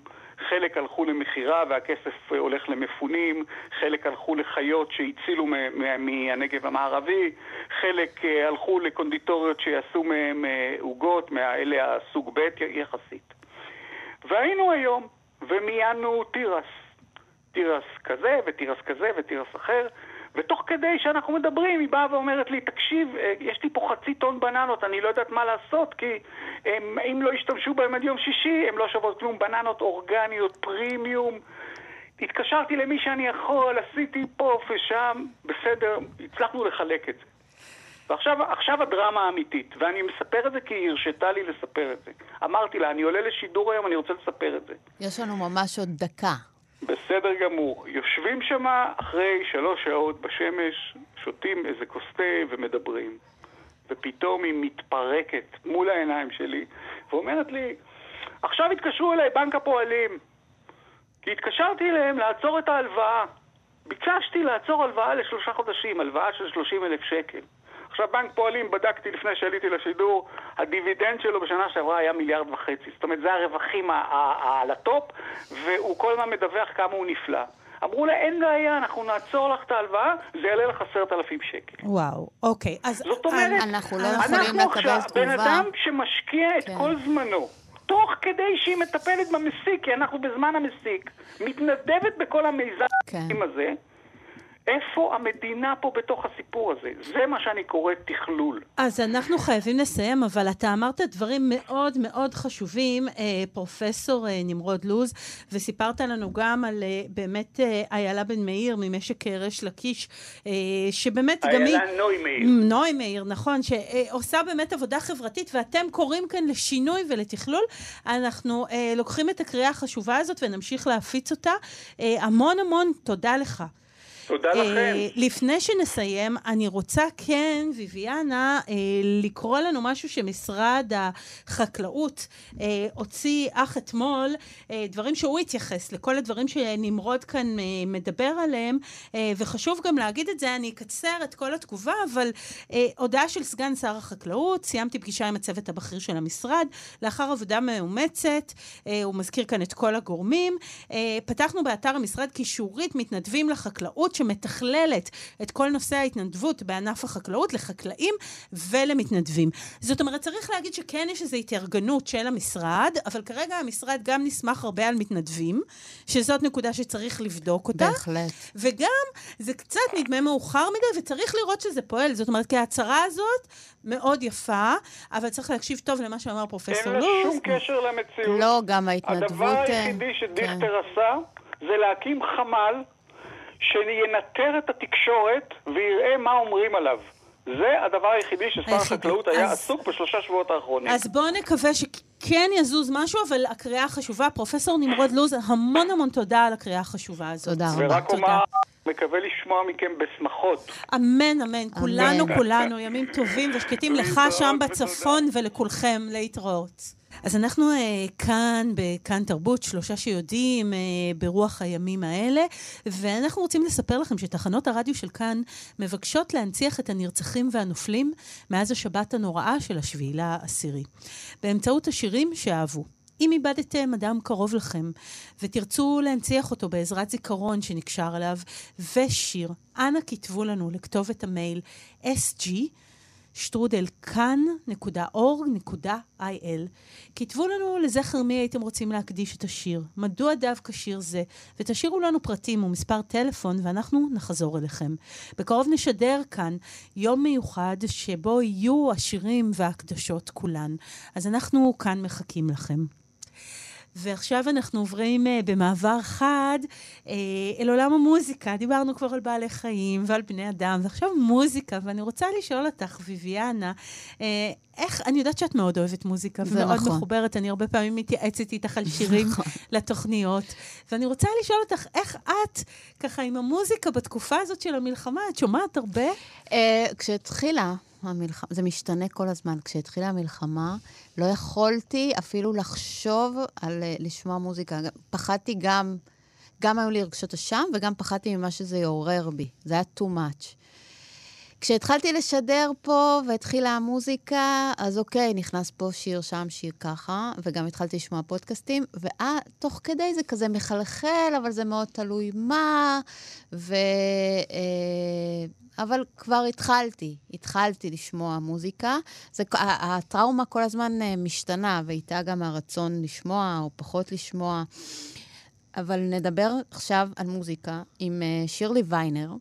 חלק הלכו למכירה והכסף אה, הולך למפונים, חלק הלכו לחיות שהצילו מהנגב המערבי, חלק הלכו לקונדיטוריות שיעשו מהם עוגות, מאלה הסוג ב' יחסית. והיינו היום, ומיינו תירס. תירס כזה, ותירס כזה, ותירס אחר, ותוך כדי שאנחנו מדברים, היא באה ואומרת לי, תקשיב, אה, יש לי פה חצי טון בננות, אני לא יודעת מה לעשות, כי הם, אם לא ישתמשו בהם עד יום שישי, הם לא שוות כלום. בננות אורגניות, פרימיום. התקשרתי למי שאני יכול, עשיתי פה ושם, בסדר, הצלחנו לחלק את זה. ועכשיו הדרמה האמיתית, ואני מספר את זה כי היא הרשתה לי לספר את זה. אמרתי לה, אני עולה לשידור היום, אני רוצה לספר את זה. יש לנו ממש עוד דקה. בסדר גמור. יושבים שם אחרי שלוש שעות בשמש, שותים איזה כוס תה ומדברים. ופתאום היא מתפרקת מול העיניים שלי, ואומרת לי, עכשיו התקשרו אליי בנק הפועלים, כי התקשרתי אליהם לעצור את ההלוואה. ביקשתי לעצור הלוואה לשלושה חודשים, הלוואה של 30 אלף שקל. עכשיו, בנק פועלים, בדקתי לפני שעליתי לשידור, הדיבידנד שלו בשנה שעברה היה מיליארד וחצי. זאת אומרת, זה הרווחים על הטופ, והוא כל הזמן מדווח כמה הוא נפלא. אמרו לה, אין בעיה, אנחנו נעצור לך את ההלוואה, זה יעלה לך עשרת אלפים שקל. וואו, אוקיי. אז... זאת אומרת, אנחנו לא יכולים לקבל תגובה. אנחנו עכשיו בן אדם שמשקיע את כן. כל זמנו, תוך כדי שהיא מטפלת במסיק, כי אנחנו בזמן המסיק, מתנדבת בכל המיזם כן. הזה, איפה המדינה פה בתוך הסיפור הזה? זה מה שאני קורא תכלול. אז אנחנו חייבים לסיים, אבל אתה אמרת דברים מאוד מאוד חשובים, אה, פרופסור אה, נמרוד לוז, וסיפרת לנו גם על אה, באמת איילה בן מאיר ממשק רש לקיש, שבאמת גם היא... איילה נוי מאיר. נוי מאיר, נכון, שעושה באמת עבודה חברתית, ואתם קוראים כאן לשינוי ולתכלול. אנחנו לוקחים את הקריאה החשובה הזאת ונמשיך להפיץ אותה. המון המון תודה לך. תודה לכם. אה, לפני שנסיים, אני רוצה כן, ויviana, אה, לקרוא לנו משהו שמשרד החקלאות אה, הוציא אך אתמול, דברים שהוא התייחס לכל הדברים שנמרוד כאן מדבר עליהם, וחשוב גם להגיד את זה, אני אקצר את כל התגובה, אבל הודעה של סגן שר החקלאות, סיימתי פגישה עם הצוות הבכיר של המשרד, לאחר עבודה מאומצת, הוא מזכיר כאן את כל הגורמים, פתחנו באתר המשרד קישורית מתנדבים לחקלאות, שמתכללת את כל נושא ההתנדבות בענף החקלאות לחקלאים ולמתנדבים. זאת אומרת, צריך להגיד שכן יש איזו התארגנות של המשרד, אבל כרגע המשרד גם נסמך הרבה על מתנדבים, שזאת נקודה שצריך לבדוק אותה. בהחלט. וגם, זה קצת נדמה מאוחר מדי, וצריך לראות שזה פועל. זאת אומרת, כי ההצהרה הזאת מאוד יפה, אבל צריך להקשיב טוב למה שאמר פרופסור לוז. אין לה שום קשר למציאות. לא, גם ההתנדבות... הדבר היחידי אה, שדיכטר כן. עשה, זה להקים חמ"ל שינטר את התקשורת ויראה מה אומרים עליו. זה הדבר היחידי ששר החקלאות היה עסוק בשלושה שבועות האחרונים. אז בואו נקווה שכן יזוז משהו, אבל הקריאה החשובה, פרופסור נמרוד לוז, המון המון תודה על הקריאה החשובה הזאת. תודה רבה. ורק אומר, מקווה לשמוע מכם בשמחות. אמן, אמן. כולנו, כולנו, ימים טובים ושקטים לך שם בצפון ולכולכם להתראות. אז אנחנו אה, כאן, בכאן תרבות, שלושה שיודעים אה, ברוח הימים האלה, ואנחנו רוצים לספר לכם שתחנות הרדיו של כאן מבקשות להנציח את הנרצחים והנופלים מאז השבת הנוראה של השביעי לעשירי, באמצעות השירים שאהבו. אם איבדתם אדם קרוב לכם ותרצו להנציח אותו בעזרת זיכרון שנקשר אליו ושיר, אנא כתבו לנו לכתובת המייל sg כאן.org.il. כתבו לנו לזכר מי הייתם רוצים להקדיש את השיר, מדוע דווקא שיר זה, ותשאירו לנו פרטים ומספר טלפון ואנחנו נחזור אליכם. בקרוב נשדר כאן יום מיוחד שבו יהיו השירים וההקדשות כולן. אז אנחנו כאן מחכים לכם. ועכשיו אנחנו עוברים uh, במעבר חד uh, אל עולם המוזיקה. דיברנו כבר על בעלי חיים ועל בני אדם, ועכשיו מוזיקה, ואני רוצה לשאול אותך, ביביאנה, uh, איך, אני יודעת שאת מאוד אוהבת מוזיקה, ומאוד נכון. מחוברת, אני הרבה פעמים מתייעצת איתך על שירים נכון. לתוכניות, ואני רוצה לשאול אותך, איך את, ככה עם המוזיקה בתקופה הזאת של המלחמה, את שומעת הרבה? Uh, כשהתחילה המלחמה, זה משתנה כל הזמן. כשהתחילה המלחמה, לא יכולתי אפילו לחשוב על uh, לשמוע מוזיקה. פחדתי גם, גם היו לי רגשות אשם, וגם פחדתי ממה שזה יעורר בי. זה היה too much. כשהתחלתי לשדר פה והתחילה המוזיקה, אז אוקיי, נכנס פה שיר, שם שיר ככה, וגם התחלתי לשמוע פודקאסטים, ותוך כדי זה כזה מחלחל, אבל זה מאוד תלוי מה, ו... אה, אבל כבר התחלתי, התחלתי לשמוע מוזיקה. זה, הטראומה כל הזמן אה, משתנה, ואיתה גם הרצון לשמוע או פחות לשמוע. אבל נדבר עכשיו על מוזיקה עם אה, שירלי ויינר,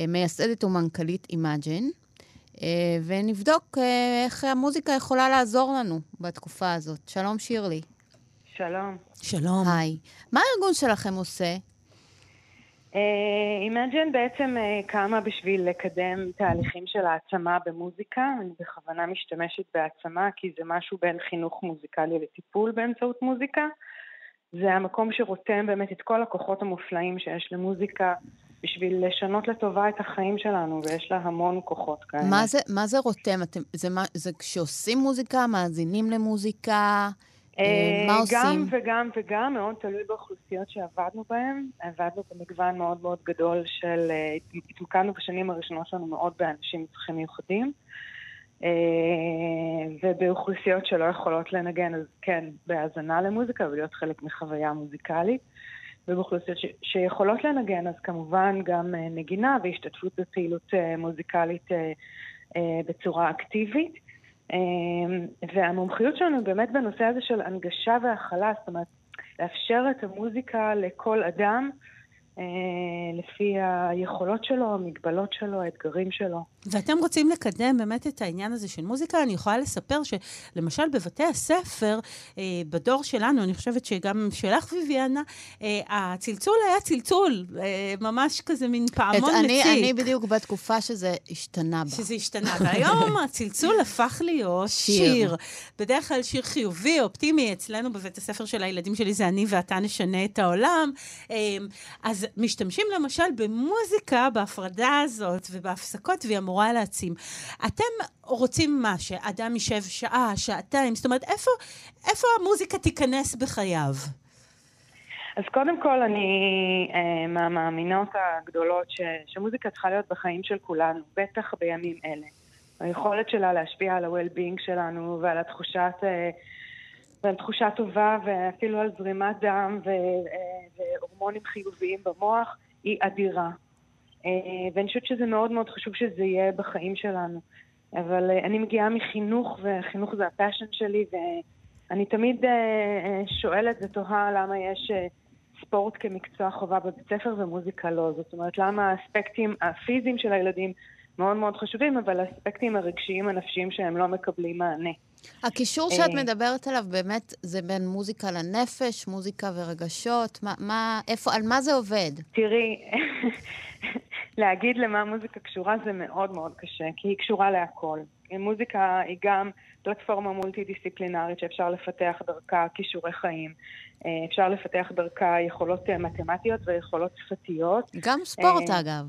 אה, מייסדת ומנכ"לית אימג'ין, ונבדוק איך המוזיקה יכולה לעזור לנו בתקופה הזאת. שלום, שירלי. שלום. שלום. היי. מה הארגון שלכם עושה? אימג'ן אה, בעצם אה, קמה בשביל לקדם תהליכים של העצמה במוזיקה. אני בכוונה משתמשת בהעצמה כי זה משהו בין חינוך מוזיקלי לטיפול באמצעות מוזיקה. זה המקום שרותם באמת את כל הכוחות המופלאים שיש למוזיקה בשביל לשנות לטובה את החיים שלנו, ויש לה המון כוחות כאלה. מה זה, מה זה רותם? אתם, זה, מה, זה כשעושים מוזיקה, מאזינים למוזיקה? אה, מה עושים? גם וגם וגם, מאוד תלוי באוכלוסיות שעבדנו בהן. עבדנו במגוון מאוד מאוד גדול של... אה, התמקדנו בשנים הראשונות שלנו מאוד באנשים עם צרכים מיוחדים. אה, ובאוכלוסיות שלא יכולות לנגן, אז כן, בהאזנה למוזיקה ולהיות חלק מחוויה מוזיקלית. ובאוכלוסיות ש- שיכולות לנגן, אז כמובן גם נגינה והשתתפות בפעילות מוזיקלית בצורה אקטיבית. אמ, והמומחיות שלנו באמת בנושא הזה של הנגשה והכלה, זאת אומרת, לאפשר את המוזיקה לכל אדם לפי היכולות שלו, המגבלות שלו, האתגרים שלו. ואתם רוצים לקדם באמת את העניין הזה של מוזיקה. אני יכולה לספר שלמשל בבתי הספר, אה, בדור שלנו, אני חושבת שגם שלך ויביאנה, אה, הצלצול היה צלצול, אה, ממש כזה מין פעמון אני, מציק. אני בדיוק בתקופה שזה השתנה בה. שזה השתנה. והיום <laughs> הצלצול הפך להיות שיר. שיר. בדרך כלל שיר חיובי, אופטימי. אצלנו בבית הספר של הילדים שלי זה אני ואתה נשנה את העולם. אה, משתמשים למשל במוזיקה, בהפרדה הזאת ובהפסקות, והיא. אמורה להעצים. אתם רוצים מה? שאדם יישב שעה, שעתיים? זאת אומרת, איפה, איפה המוזיקה תיכנס בחייו? אז קודם כל, אני אה, מהמאמינות הגדולות ש, שמוזיקה צריכה להיות בחיים של כולנו, בטח בימים אלה. היכולת שלה להשפיע על ה-well-being שלנו ועל התחושת... אה, ועל תחושה טובה ואפילו על זרימת דם אה, והורמונים חיוביים במוח היא אדירה. אה, ואני חושבת שזה מאוד מאוד חשוב שזה יהיה בחיים שלנו. אבל אה, אני מגיעה מחינוך, וחינוך זה הפאשן שלי, ואני תמיד שואלת ותוהה למה יש ספורט כמקצוע חובה בבית ספר ומוזיקה לא. זאת אומרת, למה האספקטים הפיזיים של הילדים מאוד מאוד חשובים, אבל האספקטים הרגשיים הנפשיים שהם לא מקבלים מענה. הקישור שאת מדברת עליו באמת זה בין מוזיקה לנפש, מוזיקה ורגשות? מה, מה, איפה, על מה זה עובד? תראי, <laughs> להגיד למה מוזיקה קשורה זה מאוד מאוד קשה, כי היא קשורה להכל. מוזיקה היא גם פלטפורמה מולטי-דיסציפלינרית שאפשר לפתח דרכה כישורי חיים. אה, אפשר לפתח דרכה יכולות אה, מתמטיות ויכולות שפתיות. גם ספורט, אה, אגב.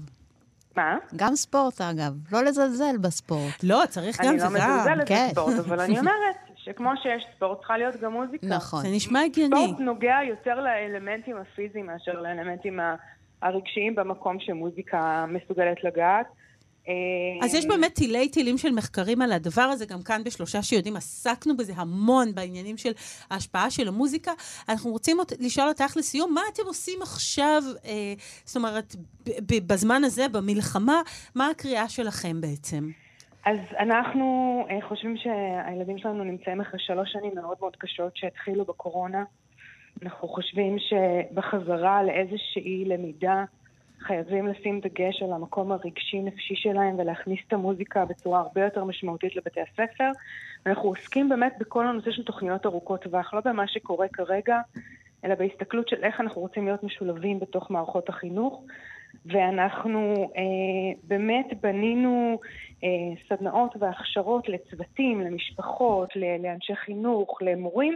מה? גם ספורט, אגב. לא לזלזל בספורט. לא, צריך גם וגם. אני לא מזלזלת כן. בספורט, אבל אני <laughs> אומרת שכמו שיש ספורט, צריכה להיות גם מוזיקה. נכון. זה נשמע הגיוני. ספורט נוגע יותר לאלמנטים הפיזיים מאשר לאלמנטים הרגשיים במקום שמוזיקה מסוגלת לגעת. אז יש באמת תילי תילים של מחקרים על הדבר הזה, גם כאן בשלושה שיודעים, עסקנו בזה המון בעניינים של ההשפעה של המוזיקה. אנחנו רוצים לשאול אותך לסיום, מה אתם עושים עכשיו, אה, זאת אומרת, בזמן הזה, במלחמה, מה הקריאה שלכם בעצם? אז אנחנו אה, חושבים שהילדים שלנו נמצאים אחרי שלוש שנים מאוד מאוד קשות שהתחילו בקורונה. אנחנו חושבים שבחזרה לאיזושהי למידה, חייבים לשים דגש על המקום הרגשי-נפשי שלהם ולהכניס את המוזיקה בצורה הרבה יותר משמעותית לבתי הספר. אנחנו עוסקים באמת בכל הנושא של תוכניות ארוכות טווח, לא במה שקורה כרגע, אלא בהסתכלות של איך אנחנו רוצים להיות משולבים בתוך מערכות החינוך. ואנחנו אה, באמת בנינו אה, סדנאות והכשרות לצוותים, למשפחות, לאנשי חינוך, למורים,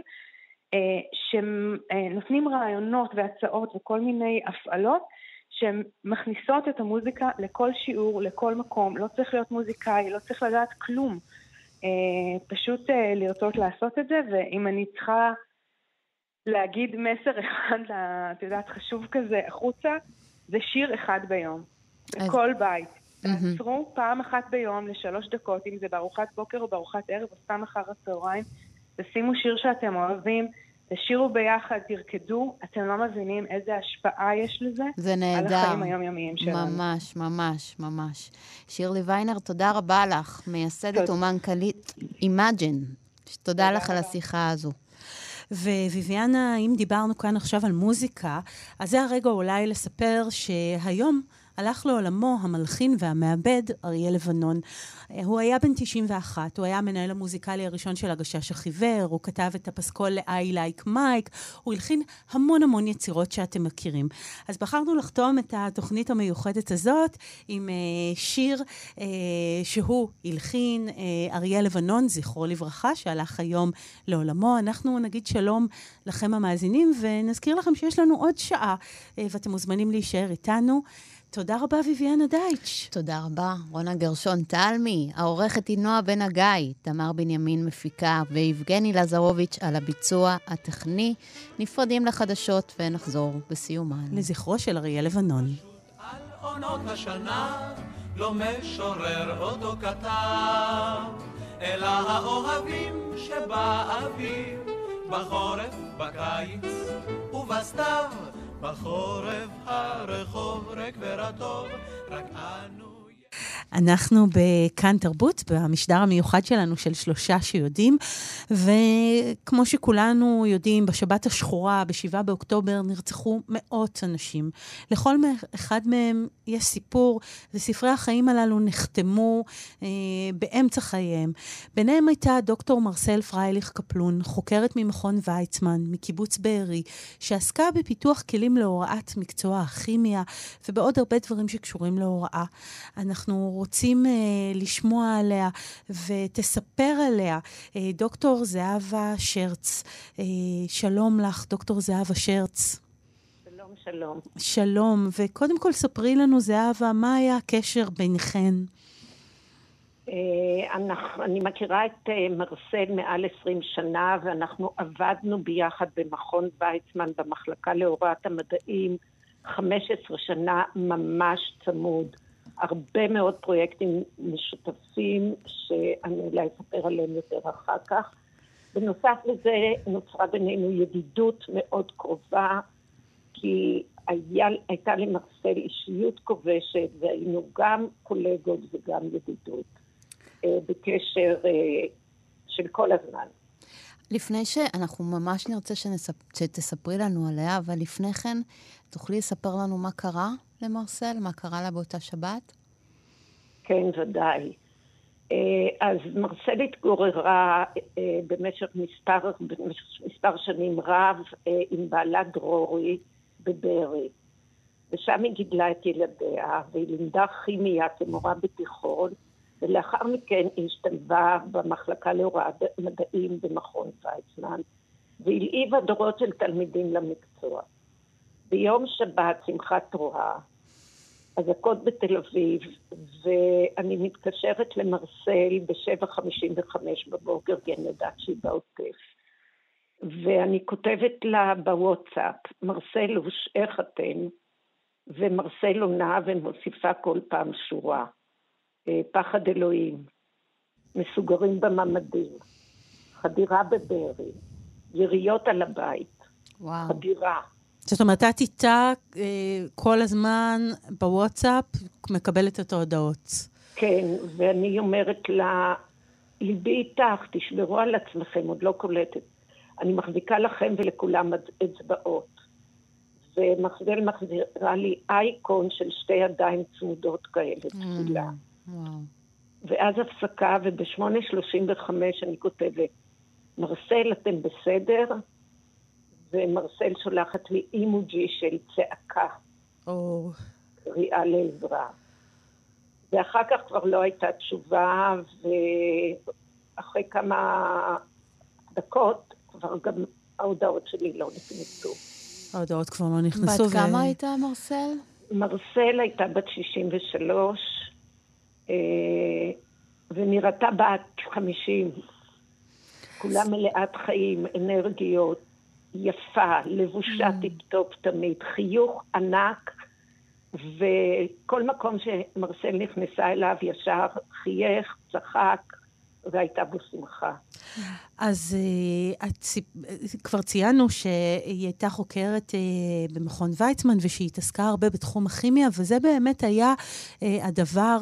אה, שנותנים רעיונות והצעות וכל מיני הפעלות שהן מכניסות את המוזיקה לכל שיעור, לכל מקום. לא צריך להיות מוזיקאי, לא צריך לדעת כלום. אה, פשוט אה, לרצות לעשות את זה, ואם אני צריכה להגיד מסר <laughs> אחד, את יודעת, חשוב כזה, החוצה, זה שיר אחד ביום. בכל בית. תעצרו פעם אחת ביום לשלוש דקות, אם זה בארוחת בוקר או בארוחת ערב או סתם אחר הצהריים, תשימו שיר שאתם אוהבים. תשירו ביחד, תרקדו, אתם לא מבינים איזה השפעה יש לזה. זה נהדר. על החיים היומיומיים שלנו. ממש, ממש, ממש. שירלי ויינר, תודה רבה לך, מייסדת ומנכ"לית אימג'ן. תודה לך על השיחה הזו. וויביאנה, אם דיברנו כאן עכשיו על מוזיקה, אז זה הרגע אולי לספר שהיום... הלך לעולמו המלחין והמעבד אריה לבנון. הוא היה בן 91, הוא היה המנהל המוזיקלי הראשון של הגשש החיוור, הוא כתב את הפסקול ל-I like Mike, הוא הלחין המון המון יצירות שאתם מכירים. אז בחרנו לחתום את התוכנית המיוחדת הזאת עם uh, שיר uh, שהוא הלחין, uh, אריה לבנון, זכרו לברכה, שהלך היום לעולמו. אנחנו נגיד שלום לכם המאזינים, ונזכיר לכם שיש לנו עוד שעה, uh, ואתם מוזמנים להישאר איתנו. תודה רבה, ויviana דייטש. תודה רבה, רונה גרשון תלמי, העורכת היא נועה בן הגיא, תמר בנימין מפיקה ויבגני לזרוביץ' על הביצוע הטכני. נפרדים לחדשות ונחזור בסיומן. לזכרו של אריה לבנון. על עונות השנה לא משורר אותו כתב, אלא האוהבים שבאוויר, בחורף, בקיץ ובסתיו. בחורף הרחוב ריק ורטוב, רק אנו... אנחנו בכאן תרבות, במשדר המיוחד שלנו של שלושה שיודעים, וכמו שכולנו יודעים, בשבת השחורה, ב-7 באוקטובר, נרצחו מאות אנשים. לכל אחד מהם יש סיפור, וספרי החיים הללו נחתמו אה, באמצע חייהם. ביניהם הייתה דוקטור מרסל פרייליך קפלון, חוקרת ממכון ויצמן, מקיבוץ בארי, שעסקה בפיתוח כלים להוראת מקצוע הכימיה, ובעוד הרבה דברים שקשורים להוראה. אנחנו רוצים uh, לשמוע עליה ותספר עליה. Uh, דוקטור זהבה שרץ, uh, שלום לך, דוקטור זהבה שרץ. שלום, שלום. שלום, וקודם כל ספרי לנו, זהבה, מה היה הקשר ביניכן? אני מכירה את מרסל מעל 20 שנה, ואנחנו עבדנו ביחד במכון ויצמן במחלקה להוראת המדעים 15 שנה ממש צמוד. הרבה מאוד פרויקטים משותפים שאני אולי אספר עליהם יותר אחר כך. בנוסף לזה נוצרה בינינו ידידות מאוד קרובה, כי היה, הייתה למרסל אישיות כובשת והיינו גם קולגות וגם ידידות אה, בקשר אה, של כל הזמן. לפני שאנחנו ממש נרצה שנספ... שתספרי לנו עליה, אבל לפני כן, תוכלי לספר לנו מה קרה למרסל? מה קרה לה באותה שבת? כן, ודאי. אה, אז מרסל התגוררה אה, במשך מספר, במשך מספר שנים רב אה, עם בעלה דרורי בבארי. ושם היא גידלה את ילדיה, והיא לימדה כימיה כמורה בתיכון, ולאחר מכן היא השתלבה במחלקה להוראת מדעים במכון ויצמן, והלהיבה דורות של תלמידים למקצוע. ביום שבת, שמחת תרועה, אזעקות בתל אביב, ואני מתקשרת למרסל ב-7.55 בבוקר, כי אני יודעת שהיא בעוטף. ואני כותבת לה בוואטסאפ, מרסלוש, איך אתם? ומרסל עונה ומוסיפה כל פעם שורה. אה, פחד אלוהים, מסוגרים בממדים, חדירה בבארי, יריות על הבית, וואו. חדירה. זאת אומרת, את איתה אה, כל הזמן בוואטסאפ, מקבלת את ההודעות. כן, ואני אומרת לה, ליבי איתך, תשמרו על עצמכם, עוד לא קולטת. אני מחזיקה לכם ולכולם אצבעות. ומחזל מחזירה לי אייקון של שתי ידיים צמודות כאלה, תפילה. וואו. ואז הפסקה, וב-8.35 אני כותבת, מרסל, אתם בסדר? ומרסל שולחת לי אימוג'י של צעקה, או... קריאה לעזרה. ואחר כך כבר לא הייתה תשובה, ואחרי כמה דקות כבר גם ההודעות שלי לא נכנסו. ההודעות כבר לא נכנסו. בת כמה הייתה מרסל? מרסל הייתה בת 63, אה, ונראתה בת 50. כולה מלאת חיים, אנרגיות, יפה, לבושה אממ. טיפ-טופ תמיד, חיוך ענק, וכל מקום שמרסל נכנסה אליו ישר חייך, צחק, והייתה בו שמחה. אז אה, את, כבר ציינו שהיא הייתה חוקרת אה, במכון ויצמן ושהיא התעסקה הרבה בתחום הכימיה, וזה באמת היה אה, הדבר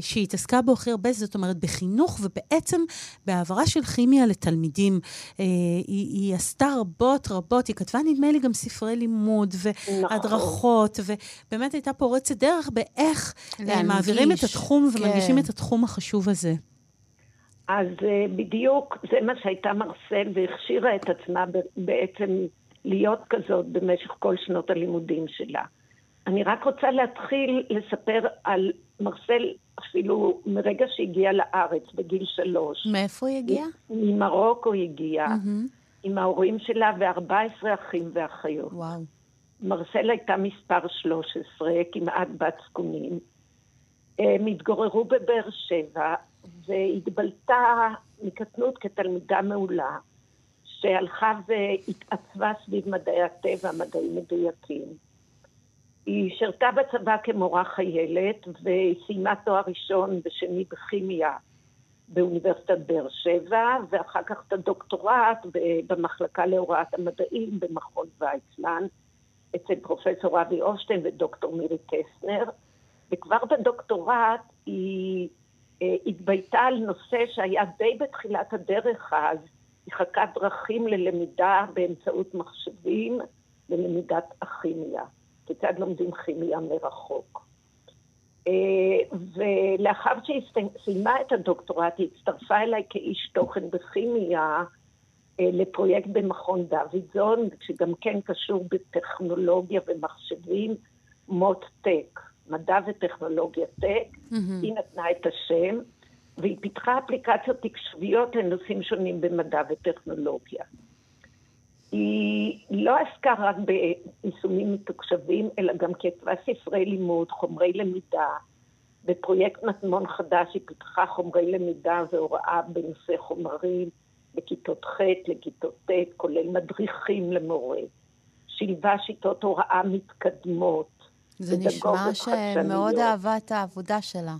שהיא התעסקה בו הכי הרבה, זאת אומרת בחינוך ובעצם בהעברה של כימיה לתלמידים. היא, היא עשתה רבות רבות, היא כתבה נדמה לי גם ספרי לימוד והדרכות, ובאמת הייתה פורצת דרך באיך להנגיש, מעבירים את התחום ומנגישים כן. את התחום החשוב הזה. אז אה, בדיוק זה מה שהייתה מרסל והכשירה את עצמה בעצם להיות כזאת במשך כל שנות הלימודים שלה. אני רק רוצה להתחיל לספר על מרסל אפילו מרגע שהגיעה לארץ בגיל שלוש. מאיפה היא הגיעה? ממרוקו היא הגיעה, מהמם. עם ההורים שלה ו-14 אחים ואחיות. וואו. מרסל הייתה מספר 13, כמעט בת זקונים. הם התגוררו בבאר שבע, והתבלטה מקטנות כתלמידה מעולה, שהלכה והתעצבה סביב מדעי הטבע, מדעים מדויקים. היא שירתה בצבא כמורה חיילת, והיא סיימה תואר ראשון ושני בכימיה באוניברסיטת באר שבע, ואחר כך את הדוקטורט במחלקה להוראת המדעים במכון ויצמן. אצל פרופסור אבי אושטיין ודוקטור מירי קסנר, וכבר בדוקטורט היא התבייתה על נושא שהיה די בתחילת הדרך אז, חקה דרכים ללמידה באמצעות מחשבים ללמידת הכימיה, כיצד לומדים כימיה מרחוק. אה, ולאחר שהיא סי- סיימה את הדוקטורט, היא הצטרפה אליי כאיש תוכן בכימיה, אה, לפרויקט במכון דוידזון, שגם כן קשור בטכנולוגיה ומחשבים, מוט-טק, מדע וטכנולוגיה טק, מהמם. היא נתנה את השם, והיא פיתחה אפליקציות תקשוביות לנושאים שונים במדע וטכנולוגיה. היא לא עסקה רק ביישומים מתוקשבים, אלא גם כתבה ספרי לימוד, חומרי למידה. בפרויקט מטמון חדש היא פיתחה חומרי למידה והוראה בנושא חומרים לכיתות ח', לכיתות ט', כולל מדריכים למורה. שילבה שיטות הוראה מתקדמות. זה נשמע שמאוד. אהבה את העבודה שלה.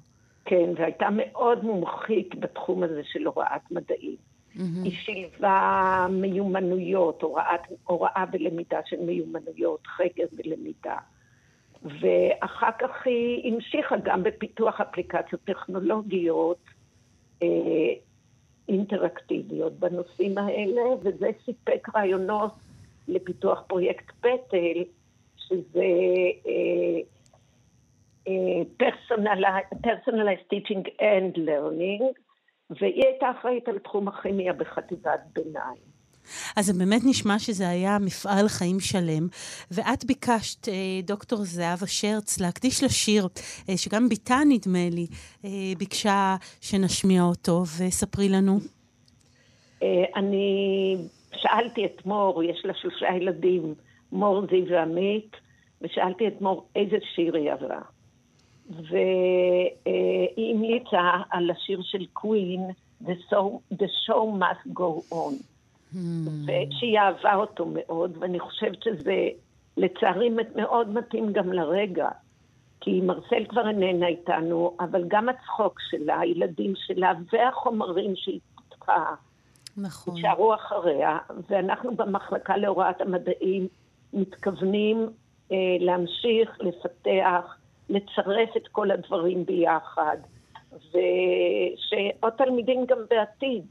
כן, והייתה מאוד מומחית בתחום הזה של הוראת מדעים. מהמם. היא שילבה מיומנויות, הוראת, הוראה ולמידה של מיומנויות, חקר ולמידה. ואחר כך היא המשיכה גם בפיתוח אפליקציות טכנולוגיות אה, אינטראקטיביות בנושאים האלה, וזה סיפק רעיונות לפיתוח פרויקט פטל, שזה אה, אה, personali- personalized teaching and learning, והיא הייתה אחראית על תחום הכימיה בחטיבת ביניים. אז זה באמת נשמע שזה היה מפעל חיים שלם, ואת ביקשת, אה, דוקטור זהבה שרץ, להקדיש לשיר, שגם בתה, נדמה לי, ביקשה שנשמיע אותו, וספרי לנו. אני שאלתי את מור, יש לה שלושה ילדים, מור, זיו ועמית, ושאלתי את מור איזה שיר היא עברה. והיא המליצה על השיר של קווין, The Show, The Show Must Go On. Hmm. ושהיא אהבה אותו מאוד, ואני חושבת שזה לצערי מאוד מתאים גם לרגע. כי מרסל כבר איננה איתנו, אבל גם הצחוק שלה, הילדים שלה והחומרים שהיא פותחה, נכון. יישארו אחריה, ואנחנו במחלקה להוראת המדעים מתכוונים אה, להמשיך, לפתח, לצרף את כל הדברים ביחד, ושעוד תלמידים גם בעתיד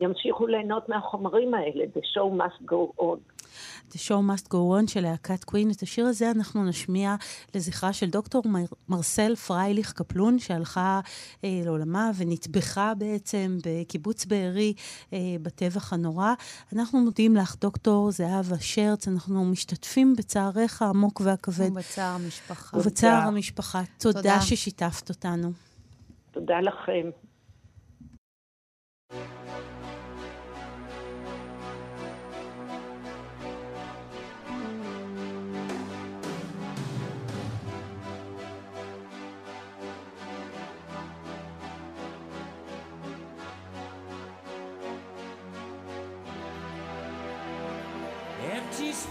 ימשיכו ליהנות מהחומרים האלה, The show must go on. The Show Must Go On של להקת קווין. את השיר הזה אנחנו נשמיע לזכרה של דוקטור מר, מרסל פרייליך קפלון, שהלכה אה, לעולמה ונטבחה בעצם בקיבוץ בארי אה, בטבח הנורא. אנחנו מודים לך, דוקטור זהבה שרץ, אנחנו משתתפים בצערך העמוק והכבד. ובצער המשפחה. ובצער המשפחה. תודה, תודה ששיתפת אותנו. תודה לכם.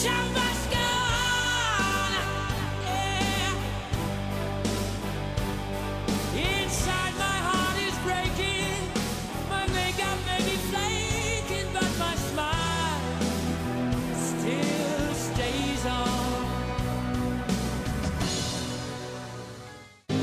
Shout out!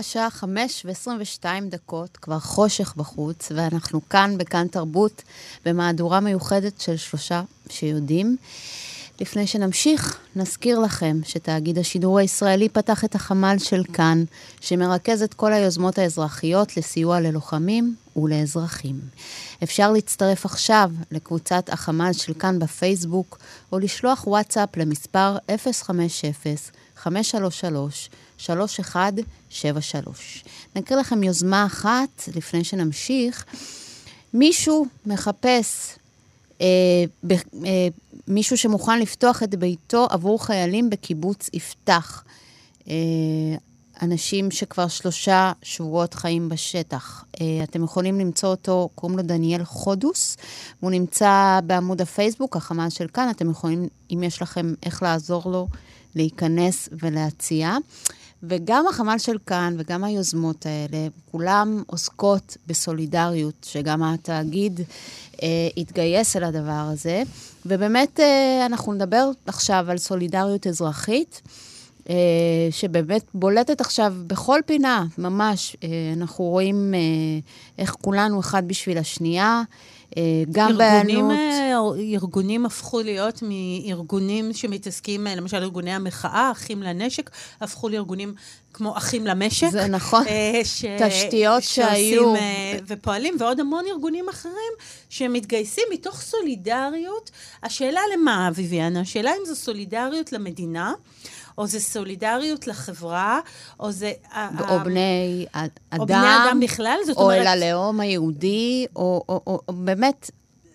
השעה חמש ועשרים ושתיים דקות, כבר חושך בחוץ, ואנחנו כאן בכאן תרבות, במהדורה מיוחדת של שלושה שיודעים. לפני שנמשיך, נזכיר לכם שתאגיד השידור הישראלי פתח את החמ"ל של כאן, שמרכז את כל היוזמות האזרחיות לסיוע ללוחמים ולאזרחים. אפשר להצטרף עכשיו לקבוצת החמ"ל של כאן בפייסבוק, או לשלוח וואטסאפ למספר 050 3173. נקריא לכם יוזמה אחת לפני שנמשיך. מישהו מחפש אה, ב, אה, מישהו שמוכן לפתוח את ביתו עבור חיילים בקיבוץ יפתח. אה, אנשים שכבר שלושה שבועות חיים בשטח. אה, אתם יכולים למצוא אותו, קוראים לו דניאל חודוס, והוא נמצא בעמוד הפייסבוק, החמאס של כאן, אתם יכולים, אם יש לכם איך לעזור לו, להיכנס ולהציע. וגם החמ"ל של כאן וגם היוזמות האלה, כולם עוסקות בסולידריות, שגם התאגיד אה, התגייס אל הדבר הזה. ובאמת, אה, אנחנו נדבר עכשיו על סולידריות אזרחית. אה, שבאמת בולטת עכשיו בכל פינה, ממש. אה, אנחנו רואים אה, איך כולנו אחד בשביל השנייה. אה, גם בהיענות... אה, ארגונים הפכו להיות מארגונים שמתעסקים, אה, למשל ארגוני המחאה, אחים לנשק, הפכו לארגונים כמו אחים למשק. זה נכון. ש... תשתיות שהיו. ופועלים, ועוד המון ארגונים אחרים שמתגייסים מתוך סולידריות. השאלה למה, אביביאנה? השאלה אם זו סולידריות למדינה. או זה סולידריות לחברה, או זה... או בני אדם. או בני אדם בכלל, זאת אומרת... או אל הלאום היהודי, או, או, או, או באמת...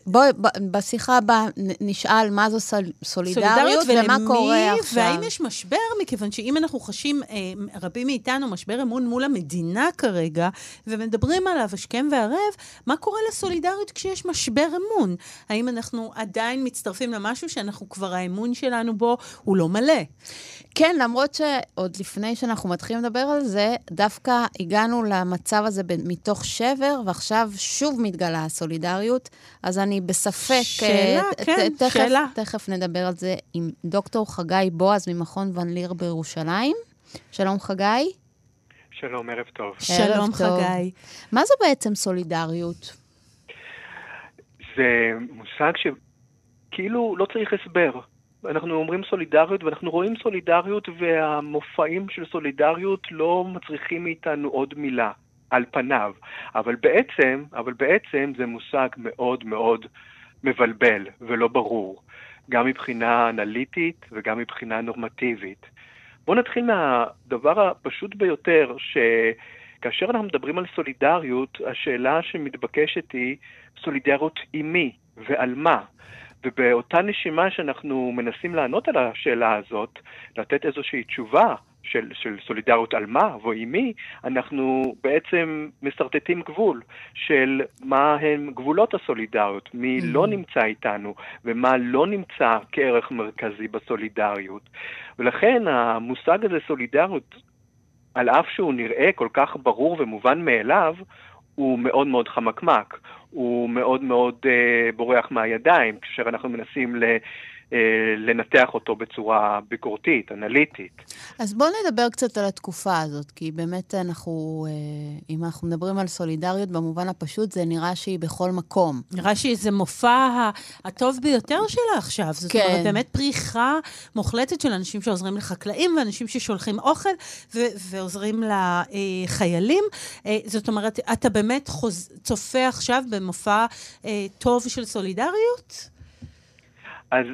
בואי, בשיחה הבאה נשאל מה זו סול- סולידריות ומה קורה עכשיו. והאם יש משבר, מכיוון שאם אנחנו חשים, אה, רבים מאיתנו, משבר אמון מול המדינה כרגע, ומדברים עליו השכם והערב, מה קורה לסולידריות כשיש משבר אמון? האם אנחנו עדיין מצטרפים למשהו שאנחנו כבר, האמון שלנו בו הוא לא מלא? כן, למרות שעוד לפני שאנחנו מתחילים לדבר על זה, דווקא הגענו למצב הזה ב- מתוך שבר, ועכשיו שוב מתגלה הסולידריות, אז אני בספק... שאלה, אה, ת- כן, ת- תכף, שאלה. תכף נדבר על זה עם דוקטור חגי בועז ממכון ון ליר בירושלים. שלום, חגי. שלום, ערב טוב. שלום, טוב. חגי. מה זו בעצם סולידריות? זה מושג שכאילו לא צריך הסבר. אנחנו אומרים סולידריות ואנחנו רואים סולידריות והמופעים של סולידריות לא מצריכים מאיתנו עוד מילה על פניו. אבל בעצם, אבל בעצם זה מושג מאוד מאוד מבלבל ולא ברור, גם מבחינה אנליטית וגם מבחינה נורמטיבית. בואו נתחיל מהדבר הפשוט ביותר, שכאשר אנחנו מדברים על סולידריות, השאלה שמתבקשת היא סולידריות עם מי ועל מה. ובאותה נשימה שאנחנו מנסים לענות על השאלה הזאת, לתת איזושהי תשובה של, של סולידריות על מה? ועם מי, אנחנו בעצם משרטטים גבול של מה הם גבולות הסולידריות, מי לא נמצא איתנו ומה לא נמצא כערך מרכזי בסולידריות. ולכן המושג הזה סולידריות, על אף שהוא נראה כל כך ברור ומובן מאליו, הוא מאוד מאוד חמקמק, הוא מאוד מאוד אה, בורח מהידיים, כאשר אנחנו מנסים ל, אה, לנתח אותו בצורה ביקורתית, אנליטית. אז בואו נדבר קצת על התקופה הזאת, כי באמת אנחנו, אה, אם אנחנו מדברים על סולידריות במובן הפשוט, זה נראה שהיא בכל מקום. נראה שזה מופע ה- הטוב ביותר שלה עכשיו. זאת כן. אומרת, באמת פריחה מוחלטת של אנשים שעוזרים לחקלאים ואנשים ששולחים אוכל ו- ועוזרים לחיילים. אה, זאת אומרת, אתה באמת חוז... צופה עכשיו במופע אה, טוב של סולידריות? אז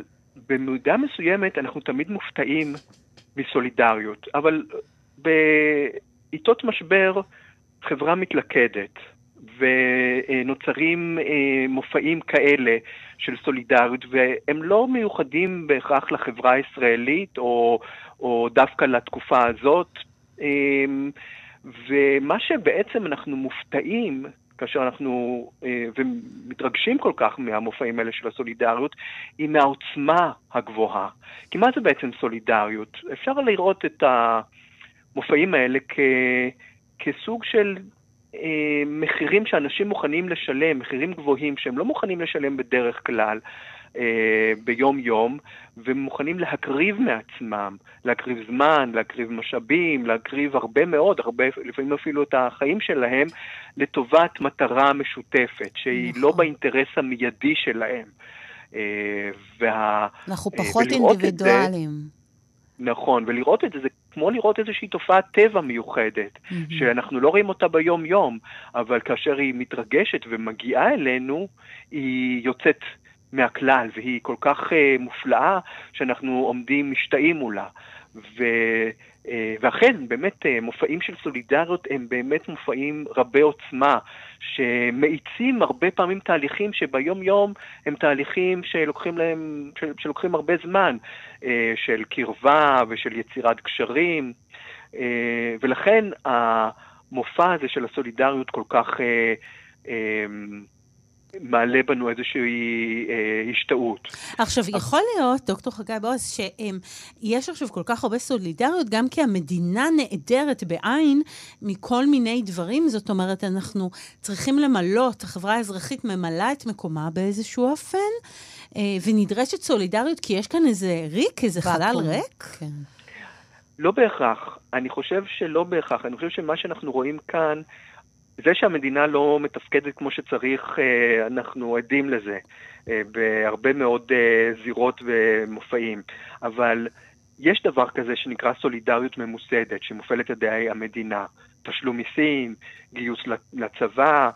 במידה מסוימת אנחנו תמיד מופתעים מסולידריות, אבל בעיתות משבר חברה מתלכדת, ונוצרים אה, מופעים כאלה של סולידריות, והם לא מיוחדים בהכרח לחברה הישראלית, או, או דווקא לתקופה הזאת. אה, ומה שבעצם אנחנו מופתעים, כאשר אנחנו אה, ומתרגשים כל כך מהמופעים האלה של הסולידריות, היא מהעוצמה הגבוהה. כי מה זה בעצם סולידריות? אפשר לראות את המופעים האלה כ, כסוג של אה, מחירים שאנשים מוכנים לשלם, מחירים גבוהים שהם לא מוכנים לשלם בדרך כלל. אה, ביום-יום, ומוכנים להקריב מעצמם, להקריב זמן, להקריב משאבים, להקריב הרבה מאוד, הרבה, לפעמים אפילו את החיים שלהם, לטובת מטרה משותפת, שהיא נכון. לא באינטרס המיידי שלהם. אה, וה... אנחנו אה, פחות אינדיבידואלים. נכון, ולראות את זה, זה כמו לראות איזושהי תופעת טבע מיוחדת, שאנחנו לא רואים אותה ביום-יום, אבל כאשר היא מתרגשת ומגיעה אלינו, היא יוצאת מהכלל, והיא כל כך uh, מופלאה, שאנחנו עומדים משתאים מולה. ו, uh, ואכן, באמת, uh, מופעים של סולידריות הם באמת מופעים רבי עוצמה, שמאיצים הרבה פעמים תהליכים שביום-יום הם תהליכים שלוקחים להם, של, שלוקחים הרבה זמן, uh, של קרבה ושל יצירת קשרים, uh, ולכן המופע הזה של הסולידריות כל כך... Uh, uh, מעלה בנו איזושהי אה, השתאות. עכשיו, יכול להיות, דוקטור חגי בועז, שיש עכשיו כל כך הרבה סולידריות, גם כי המדינה נעדרת בעין מכל מיני דברים. זאת אומרת, אנחנו צריכים למלות, החברה האזרחית ממלאה את מקומה באיזשהו אופן, אה, ונדרשת סולידריות, כי יש כאן איזה ריק, איזה חלל ואקום. ריק. כן. לא בהכרח. אני חושב שלא בהכרח. אני חושב שמה שאנחנו רואים כאן, זה שהמדינה לא מתפקדת כמו שצריך, אה, אנחנו עדים לזה אה, בהרבה מאוד אה, זירות ומופעים. אבל יש דבר כזה שנקרא סולידריות ממוסדת, שמופעלת על ידי המדינה. תשלום מיסים, גיוס לצבא,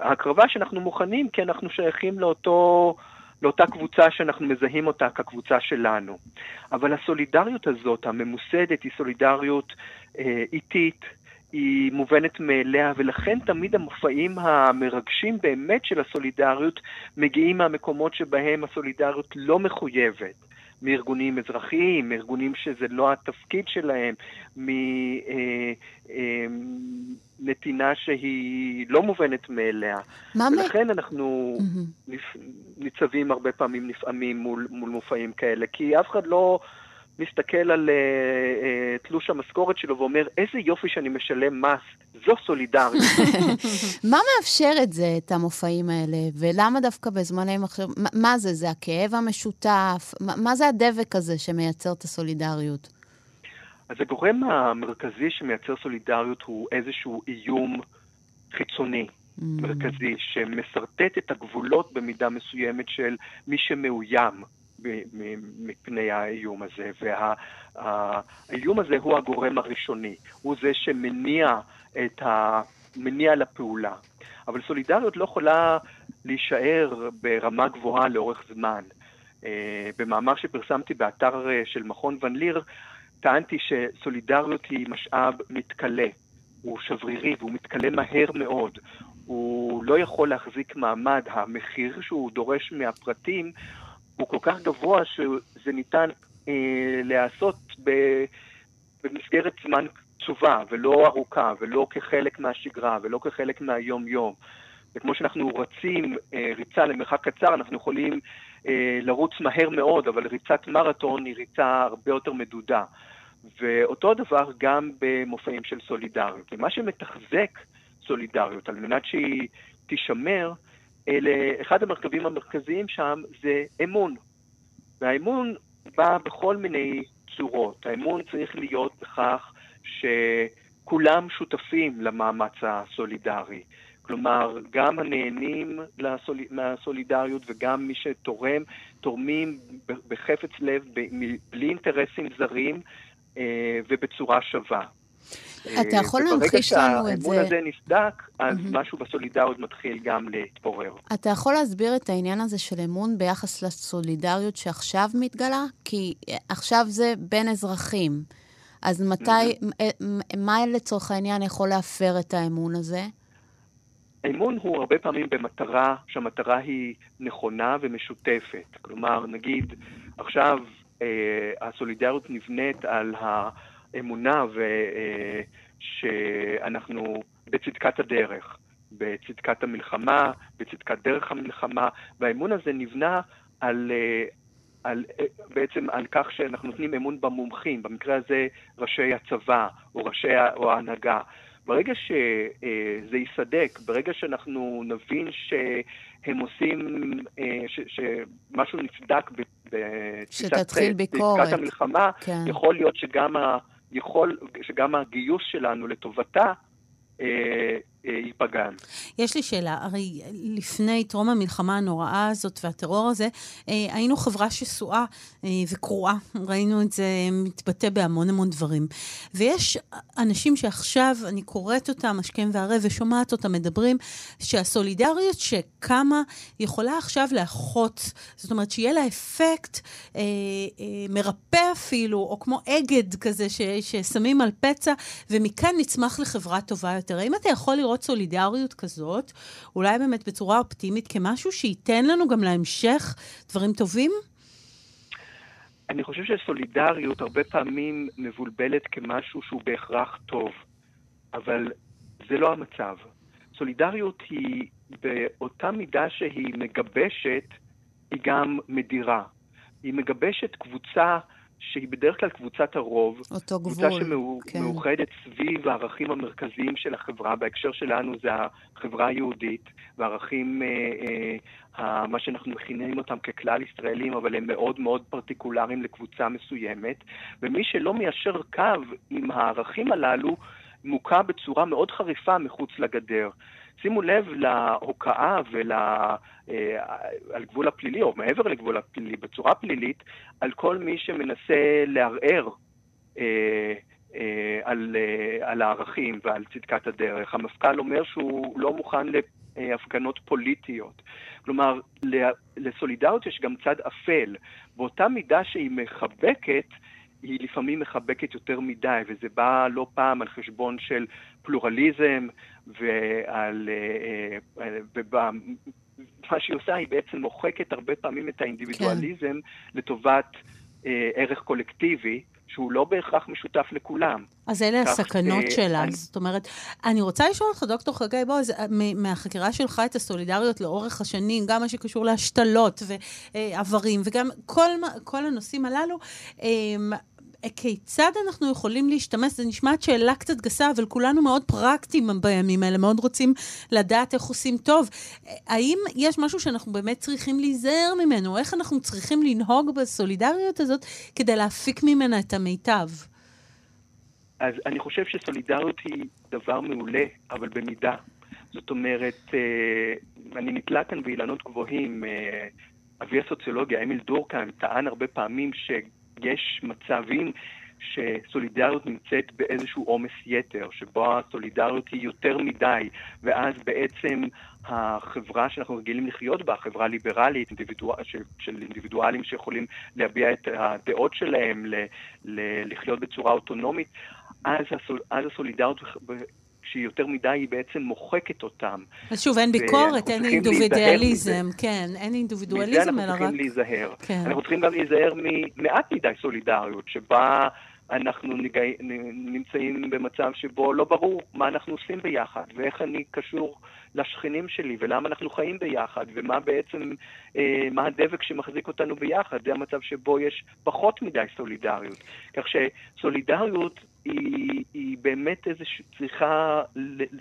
הקרבה שאנחנו מוכנים כי אנחנו שייכים לאותו, לאותה קבוצה שאנחנו מזהים אותה כקבוצה שלנו. אבל הסולידריות הזאת, הממוסדת, היא סולידריות איטית, היא מובנת מאליה, ולכן תמיד המופעים המרגשים באמת של הסולידריות מגיעים מהמקומות שבהם הסולידריות לא מחויבת. מארגונים אזרחיים, מארגונים שזה לא התפקיד שלהם, מנתינה שהיא לא מובנת מאליה. מה מ- ולכן אנחנו נפ- ניצבים הרבה פעמים נפעמים מול, מול מופעים כאלה, כי אף אחד לא מסתכל על אה, אה, תלוש המשכורת שלו ואומר, איזה יופי שאני משלם מס, זו סולידריות. <laughs> מה מאפשר את זה, את המופעים האלה? ולמה דווקא בזמני מחשב... מה- מה זה? זה הכאב המשותף? מה, מה זה הדבק הזה שמייצר את הסולידריות? אז הגורם המרכזי שמייצר סולידריות הוא איזשהו איום חיצוני. מרכזי, שמסרטט את הגבולות במידה מסוימת של מי שמאוים מפני האיום הזה. והאיום הזה הוא הגורם הראשוני, הוא זה שמניע את ה... מניע לפעולה. אבל סולידריות לא יכולה להישאר ברמה גבוהה לאורך זמן. אה, במאמר שפרסמתי באתר אה, של מכון ון ליר, טענתי שסולידריות היא משאב מתכלה. הוא שברירי והוא מתכלה מהר מאוד. הוא לא יכול להחזיק מעמד. המחיר שהוא דורש מהפרטים הוא כל כך גבוה שזה ניתן אה, להיעשות במסגרת זמן קצובה ולא ארוכה ולא כחלק מהשגרה ולא כחלק מהיום-יום. וכמו שאנחנו רצים אה, ריצה למרחק קצר, אנחנו יכולים אה, לרוץ מהר מאוד, אבל ריצת מרתון היא ריצה הרבה יותר מדודה. ואותו הדבר גם במופעים של סולידריות. ומה שמתחזק סולידריות על מנת שהיא תישמר, אחד המרכבים המרכזיים שם זה אמון. והאמון בא בכל מיני צורות. האמון צריך להיות בכך שכולם שותפים למאמץ הסולידרי. כלומר, גם הנהנים לסול... מהסולידריות וגם מי שתורם, תורמים בחפץ לב, בלי אינטרסים זרים אה, ובצורה שווה. אתה יכול אה, להמחיש לנו את וברגע זה? שהאמון הזה נסדק, אז משהו בסולידריות מתחיל גם להתפורר. אתה יכול להסביר את העניין הזה של אמון ביחס לסולידריות שעכשיו מתגלה? כי אה, עכשיו זה בין אזרחים. אז מתי, אה, מ- מה לצורך העניין יכול להפר את האמון הזה? האמון הוא הרבה פעמים במטרה, שהמטרה היא נכונה ומשותפת. כלומר, נגיד, עכשיו אה, הסולידריות נבנית על האמונה ו, אה, שאנחנו בצדקת הדרך, בצדקת המלחמה, בצדקת דרך המלחמה, והאמון הזה נבנה על... אה, על, אה, בעצם על כך שאנחנו נותנים אמון במומחים, במקרה הזה ראשי הצבא או ראשי או ההנהגה. ברגע שזה ייסדק, ברגע שאנחנו נבין שהם עושים, ש- שמשהו נצדק ב- בתפיסת שתתחיל ביקורת. בתפיסת המלחמה, כן. יכול להיות שגם, ה, יכול, שגם הגיוס שלנו לטובתה אה, אה, ייפגע. יש לי שאלה, הרי לפני טרום המלחמה הנוראה הזאת והטרור הזה, אה, היינו חברה שסועה אה, וקרועה. ראינו את זה מתבטא בהמון המון דברים. ויש אנשים שעכשיו, אני קוראת אותם השכם והערב ושומעת אותם מדברים, שהסולידריות שקמה יכולה עכשיו לאחות, זאת אומרת שיהיה לה אפקט מרפא אפילו, או כמו אגד כזה ששמים על פצע, ומכאן נצמח לחברה טובה יותר. האם אתה יכול לראות סולידריות כזאת, אולי באמת בצורה אופטימית, כמשהו שייתן לנו גם להמשך דברים טובים? אני חושב שסולידריות הרבה פעמים מבולבלת כמשהו שהוא בהכרח טוב, אבל זה לא המצב. סולידריות היא באותה מידה שהיא מגבשת, היא גם מדירה. היא מגבשת קבוצה שהיא בדרך כלל קבוצת הרוב. אותו קבוצה גבול, כן. שמאוחדת סביב הערכים המרכזיים של החברה. בהקשר שלנו זה החברה היהודית, והערכים, אה, אה, מה שאנחנו מכינים אותם ככלל ישראלים, אבל הם מאוד מאוד פרטיקולריים לקבוצה מסוימת. ומי שלא מיישר קו עם הערכים הללו, מוכה בצורה מאוד חריפה מחוץ לגדר. שימו לב להוקעה ול... אה, על גבול הפלילי, או מעבר לגבול הפלילי, בצורה פלילית, על כל מי שמנסה לערער אה, אה, על, על הערכים ועל צדקת הדרך. המפכ"ל אומר שהוא לא מוכן להפגנות פוליטיות. כלומר, לסולידריות יש גם צד אפל. באותה מידה שהיא מחבקת, היא לפעמים מחבקת יותר מדי, וזה בא לא פעם על חשבון של פלורליזם, ועל... אה, אה, ובא, מה שהיא עושה, היא בעצם מוחקת הרבה פעמים את האינדיבידואליזם כן. לטובת אה, ערך קולקטיבי, שהוא לא בהכרח משותף לכולם. אז אלה הסכנות אה, שלה. אני- זאת אומרת, אני רוצה לשאול אותך, דוקטור חגי בועז, מהחקירה שלך את הסולידריות לאורך השנים, גם מה שקשור להשתלות ואיברים, וגם כל, כל הנושאים הללו, אמ, כיצד אנחנו יכולים להשתמש? זו נשמעת שאלה קצת גסה, אבל כולנו מאוד פרקטיים בימים האלה, מאוד רוצים לדעת איך עושים טוב. האם יש משהו שאנחנו באמת צריכים להיזהר ממנו? איך אנחנו צריכים לנהוג בסולידריות הזאת כדי להפיק ממנה את המיטב? אז אני חושב שסולידריות היא דבר מעולה, אבל במידה. זאת אומרת, אה, אני נתלה כאן באילנות גבוהים. אה, אבי הסוציולוגיה, אמיל דורקהיים, טען הרבה פעמים שיש מצבים שסולידריות נמצאת באיזשהו עומס יתר, שבו הסולידריות היא יותר מדי, ואז בעצם החברה שאנחנו רגילים לחיות בה, חברה ליברלית, אינדיבידואל, של, של אינדיבידואלים שיכולים להביע את הדעות שלהם, ל, ל, לחיות בצורה אוטונומית, אז, הסול, אז הסולידריות שהיא יותר מדי, היא בעצם מוחקת אותם. אז שוב, אין ביקורת, אין אינדיבידואליזם, כן, אין מזה אינדיבידואליזם, אנחנו אלא רק... צריכים להיזהר. כן. אנחנו צריכים גם להיזהר ממעט מדי סולידריות, שבה אנחנו נגע... נמצאים במצב שבו לא ברור מה אנחנו עושים ביחד, ואיך אני קשור לשכנים שלי, ולמה אנחנו חיים ביחד, ומה בעצם, אה, מה הדבק שמחזיק אותנו ביחד. זה המצב שבו יש פחות מדי סולידריות. כך שסולידריות היא, היא באמת איזושהי, צריכה,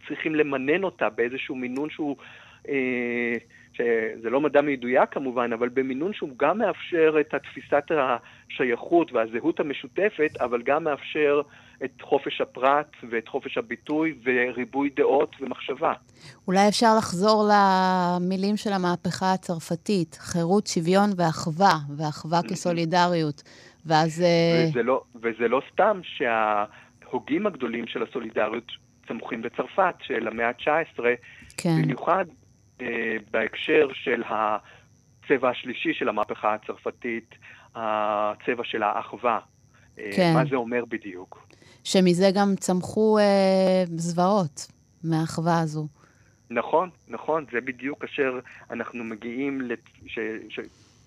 צריכים למנן אותה באיזשהו מינון שהוא... אה, שזה לא מדע מדויק כמובן, אבל במינון שהוא גם מאפשר את תפיסת השייכות והזהות המשותפת, אבל גם מאפשר את חופש הפרט ואת חופש הביטוי וריבוי דעות ומחשבה. אולי אפשר לחזור למילים של המהפכה הצרפתית, חירות, שוויון ואחווה, ואחווה כסולידריות. ואז... אה, וזה לא, וזה לא סתם שההוגים הגדולים של הסולידריות צמוחים בצרפת, של המאה ה-19, כן. במיוחד בהקשר של הצבע השלישי של המהפכה הצרפתית, הצבע של האחווה. אה, כן. מה זה אומר בדיוק? שמזה גם צמחו אה, זוועות, מהאחווה הזו. נכון, נכון, זה בדיוק כאשר אנחנו מגיעים, לת... ש... ש...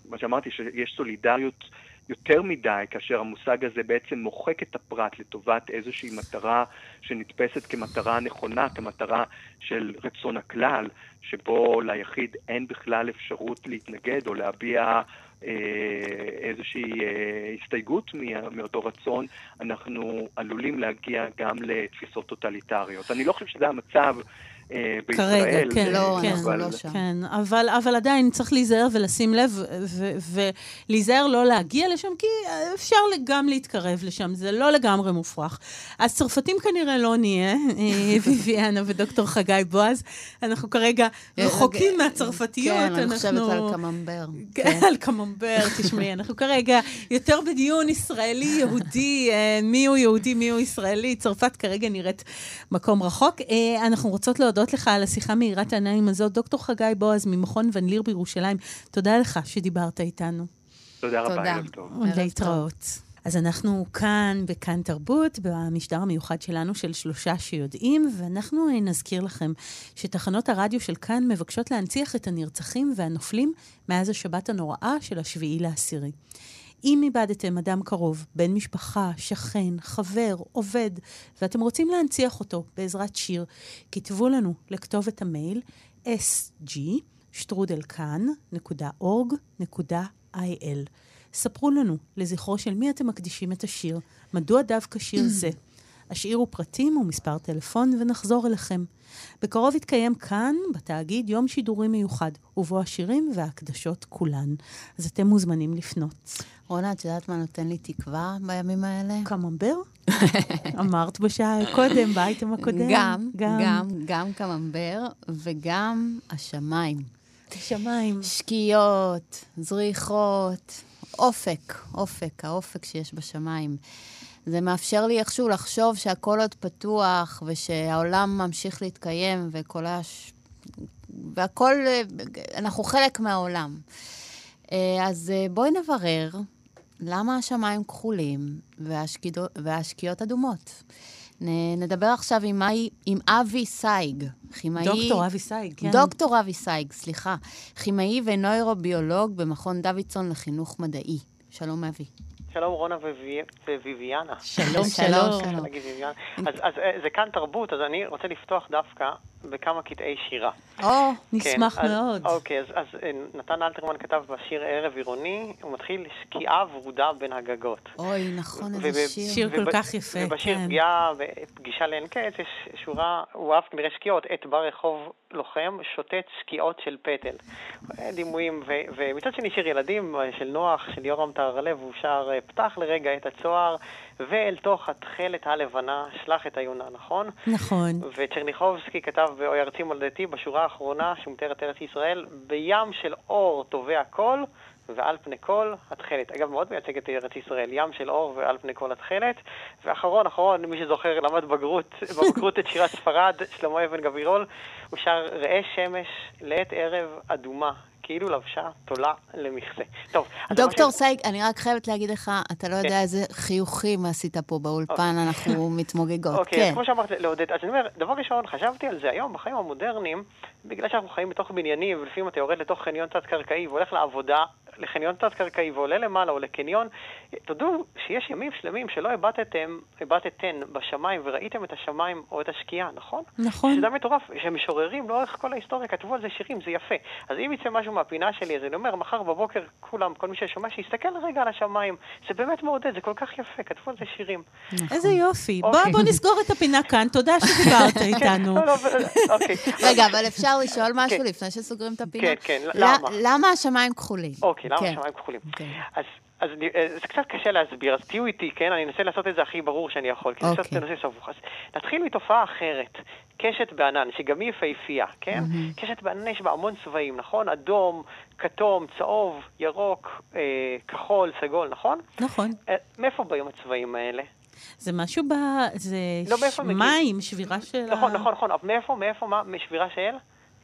מה שאמרתי, שיש סולידריות יותר מדי, כאשר המושג הזה בעצם מוחק את הפרט לטובת איזושהי מטרה שנתפסת כמטרה נכונה, כמטרה של רצון הכלל, שבו ליחיד אין בכלל אפשרות להתנגד או להביע אה, איזושהי אה, הסתייגות מאותו רצון, אנחנו עלולים להגיע גם לתפיסות טוטליטריות. אני לא חושב שזה המצב. אה, בישראל, כרגע, כן, לא, כן, אבל- לא שם. כן, אבל, אבל עדיין צריך להיזהר ולשים לב, ולהיזהר לא להגיע לשם, כי אפשר גם להתקרב לשם, זה לא לגמרי מופרך. אז צרפתים כנראה לא נהיה, אה, <laughs> ויביאנה ודוקטור חגי בועז. אנחנו כרגע רחוקים מהצרפתיות. כן, אני אנחנו- חושבת על קממבר. כן, על קממבר, תשמעי, אנחנו כרגע יותר בדיון ישראלי-יהודי, אה, מי הוא יהודי, מי הוא ישראלי. צרפת כרגע נראית מקום רחוק. אה, אנחנו רוצות להודות לך על השיחה מאירת העיניים הזאת. דוקטור חגי בועז ממכון ון ליר בירושלים, תודה לך שדיברת איתנו. תודה רבה, תודה. ערב טוב. להתראות. אז אנחנו כאן בכאן תרבות, במשדר המיוחד שלנו של שלושה שיודעים, ואנחנו אה, נזכיר לכם שתחנות הרדיו של כאן מבקשות להנציח את הנרצחים והנופלים מאז השבת הנוראה של השביעי לעשירי. אם איבדתם אדם קרוב, בן משפחה, שכן, חבר, עובד, ואתם רוצים להנציח אותו בעזרת שיר, כתבו לנו לכתובת המייל sg. ספרו לנו לזכרו של מי אתם מקדישים את השיר, מדוע דווקא שיר <clears throat> זה. השאירו פרטים ומספר טלפון ונחזור אליכם. בקרוב יתקיים כאן, בתאגיד, יום שידורי מיוחד, ובו השירים וההקדשות כולן. אז אתם מוזמנים לפנות. רונה, את יודעת מה נותן לי תקווה בימים האלה? קממבר? <laughs> אמרת בשעה קודם, באייטם הקודם. גם, גם, גם קממבר וגם השמיים. השמיים. שקיעות, זריחות, אופק, אופק, האופק שיש בשמיים. זה מאפשר לי איכשהו לחשוב שהכל עוד פתוח, ושהעולם ממשיך להתקיים, וכל הש... והכל, אנחנו חלק מהעולם. אה, אז אה, בואי נברר למה השמיים כחולים והשקידו- והשקיעות אדומות? נדבר עכשיו עם, מאי- עם אבי סייג, כימאי... דוקטור אבי סייג, כן. דוקטור אבי סייג, סליחה. כימאי ונוירוביולוג במכון דוידסון לחינוך מדעי. שלום, אבי. שלום רונה וויביאנה. שלום, שלום. אז, אה, זה כאן תרבות, אז אני רוצה לפתוח דווקא בכמה קטעי שירה. או, נשמח כן, אז- מאוד. אוקיי, אז, אה, נתן אלתרמן כתב בשיר ערב עירוני, הוא מתחיל שקיעה ורודה בין הגגות. אוי, נכון, איזה שיר. שיר כל כך יפה, ובשיר כן. פגיעה ופגישה לאין קץ יש שורה, הוא אהב כנראה שקיעות, עת ברחוב לוחם, שוטט שקיעות של פטל. אה, דימויים, ו- ומצד שני שיר ילדים אה, של נוח, של יורם טהרלב, הוא שר אה, פתח לרגע את הצוהר, ואל תוך התכלת הלבנה שלח את היונה, נכון? נכון. וצ'רניחובסקי כתב באוי ארצי מולדתי בשורה האחרונה שמתאר את ארץ ישראל, בים של אור טובע קול ועל פני כל התכלת. אגב, מאוד מייצג את ארץ ישראל, ים של אור ועל פני כל התכלת. ואחרון, אחרון, מי שזוכר, למד בגרות, <laughs> בבגרות את שירת ספרד, שלמה אבן גבירול, הוא שר ראה שמש לעת ערב אדומה. כאילו לבשה תולה למכסה. טוב, דוקטור ש- סייג, אני רק חייבת להגיד לך, אתה לא יודע איזה חיוכים עשית פה באולפן, אנחנו <laughs> מתמוגגות. אוקיי, כן. כמו שאמרת לעודד, אז אני אומר, דבר ראשון, חשבתי על זה היום, בחיים המודרניים, בגלל שאנחנו חיים בתוך בניינים, ולפעמים אתה יורד לתוך חניון תת-קרקעי והולך לעבודה, לחניון תת-קרקעי ועולה למעלה או לקניון, תודו שיש ימים שלמים שלא הבטתם, הבטתן בשמיים וראיתם את השמיים או את השקיעה, נכון? נכון. שזה מטורף, שמשוררים לאורך כל ההיסטוריה כתבו על זה שירים, זה יפה. אז אם יצא משהו מהפינה שלי, אז אני אומר, מחר בבוקר כולם, כל מי ששומע, שיסתכל רגע על השמיים. זה באמת מעודד, זה כל כך יפה, כתבו על זה שירים. איזה יופי. בוא אוקיי. בוא נסגור את הפינה כאן, תודה שדיברת <laughs> איתנו. לא, לא, אוקיי. רגע, אבל אפשר לשאול משהו כן. לפני שסוגרים את הפינה? כן, כן, למה? למה השמיים כחולים? אוקיי, למה כן. השמיים כחולים? אוקיי. אז... אז אני- אה, זה קצת קשה להסביר, אז תהיו איתי, כן? אני אנסה לעשות את זה הכי ברור שאני יכול, כי זה קצת אוקיי. נושא סבוך. אז נתחיל מתופעה אחרת, קשת בענן, שגם היא יפהפייה, כן? קשת בענן יש בה המון צבעים, נכון? אדום, כתום, צהוב, ירוק, אה, כחול, סגול, נכון? נכון. אה, מאיפה באים הצבעים האלה? זה משהו ב... זה לא, מגיעים? מים, שבירה של ה... נכון, נכון, נכון, מאיפה, מאיפה, מה, משבירה של?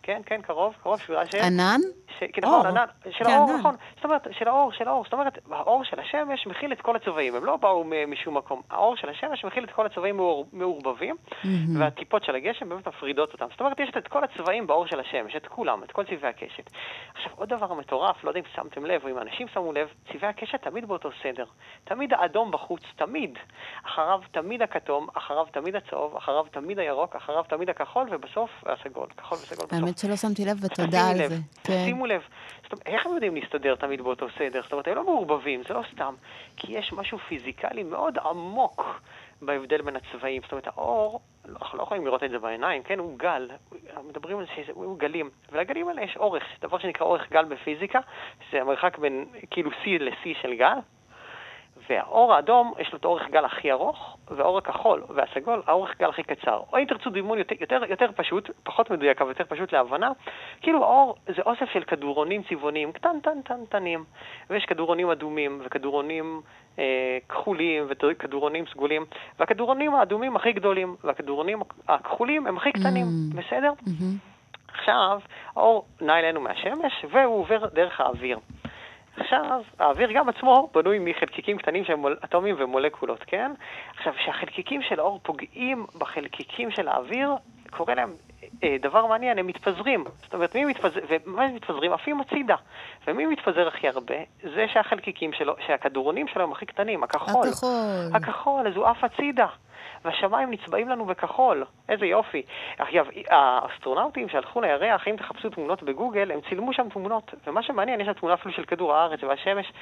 כן, כן, קרוב, קרוב, שבירה של? ענן? ש... כן, נכון. ענן, של כן, האור, ענן. נכון. זאת אומרת, של האור, של האור. זאת אומרת, האור של השמש מכיל את כל הצבעים, הם לא באו משום מקום. האור של השמש מכיל את כל הצבעים מעור- מעורבבים, והטיפות של הגשם באמת מפרידות אותם. זאת אומרת, יש את כל הצבעים באור של השמש, את כולם, את כל צבעי הקשת. עכשיו, עוד דבר מטורף, לא יודע אם שמתם לב, או אם אנשים שמו לב, צבעי הקשת תמיד באותו סדר. תמיד האדום בחוץ, תמיד. אחריו תמיד הכתום, אחריו תמיד הצהוב, אחריו תמיד הירוק, אחריו תמיד הכחול, ובסוף הסגול. כחול וסגול בסוף. האמת שלא שמתי לב, ותודה על לב, זה. כן. שימו לב. זאת אומרת, איך הם יודעים להסתדר תמיד באותו סדר? זאת אומרת, הם לא מעורבבים, זה לא סתם. כי יש משהו פיזיקלי מאוד עמוק בהבדל בין הצבעים. זאת אומרת, האור, אנחנו לא יכולים לראות את זה בעיניים, כן? הוא גל. מדברים על זה שהוא גלים. ולגלים האלה יש אורך, דבר שנקרא אורך גל בפיזיקה, זה המרחק בין כאילו C ל-C של גל. והאור האדום, יש לו את האורך גל הכי ארוך, והאור הכחול והסגול, האורך גל הכי קצר. או אם תרצו דימון יותר, יותר, יותר פשוט, פחות מדויק, אבל יותר פשוט להבנה, כאילו האור זה אוסף של כדורונים צבעוניים, קטנים, ויש כדורונים אדומים, וכדורונים אה, כחולים, וכדורונים סגולים, והכדורונים האדומים הכי גדולים, והכדורונים הכחולים הם הכי קטנים, Mm. בסדר? מהמם. עכשיו, האור נע אלינו מהשמש, והוא עובר דרך האוויר. עכשיו, האוויר גם עצמו בנוי מחלקיקים קטנים שהם אטומים ומולקולות, כן? עכשיו, כשהחלקיקים של האור פוגעים בחלקיקים של האוויר, קורה להם דבר מעניין, הם מתפזרים. זאת אומרת, מי מתפזר, ומה הם מתפזרים? עפים הצידה. ומי מתפזר הכי הרבה? זה שהחלקיקים שלו, שהכדורונים שלו הם הכי קטנים, הכחול. הכחול. הכחול, אז הוא עף הצידה. והשמיים נצבעים לנו בכחול, איזה יופי. אגב, האסטרונאוטים שהלכו לירח, אם תחפשו תמונות בגוגל, הם צילמו שם תמונות, ומה שמעניין, יש שם תמונה אפילו של כדור הארץ והשמש,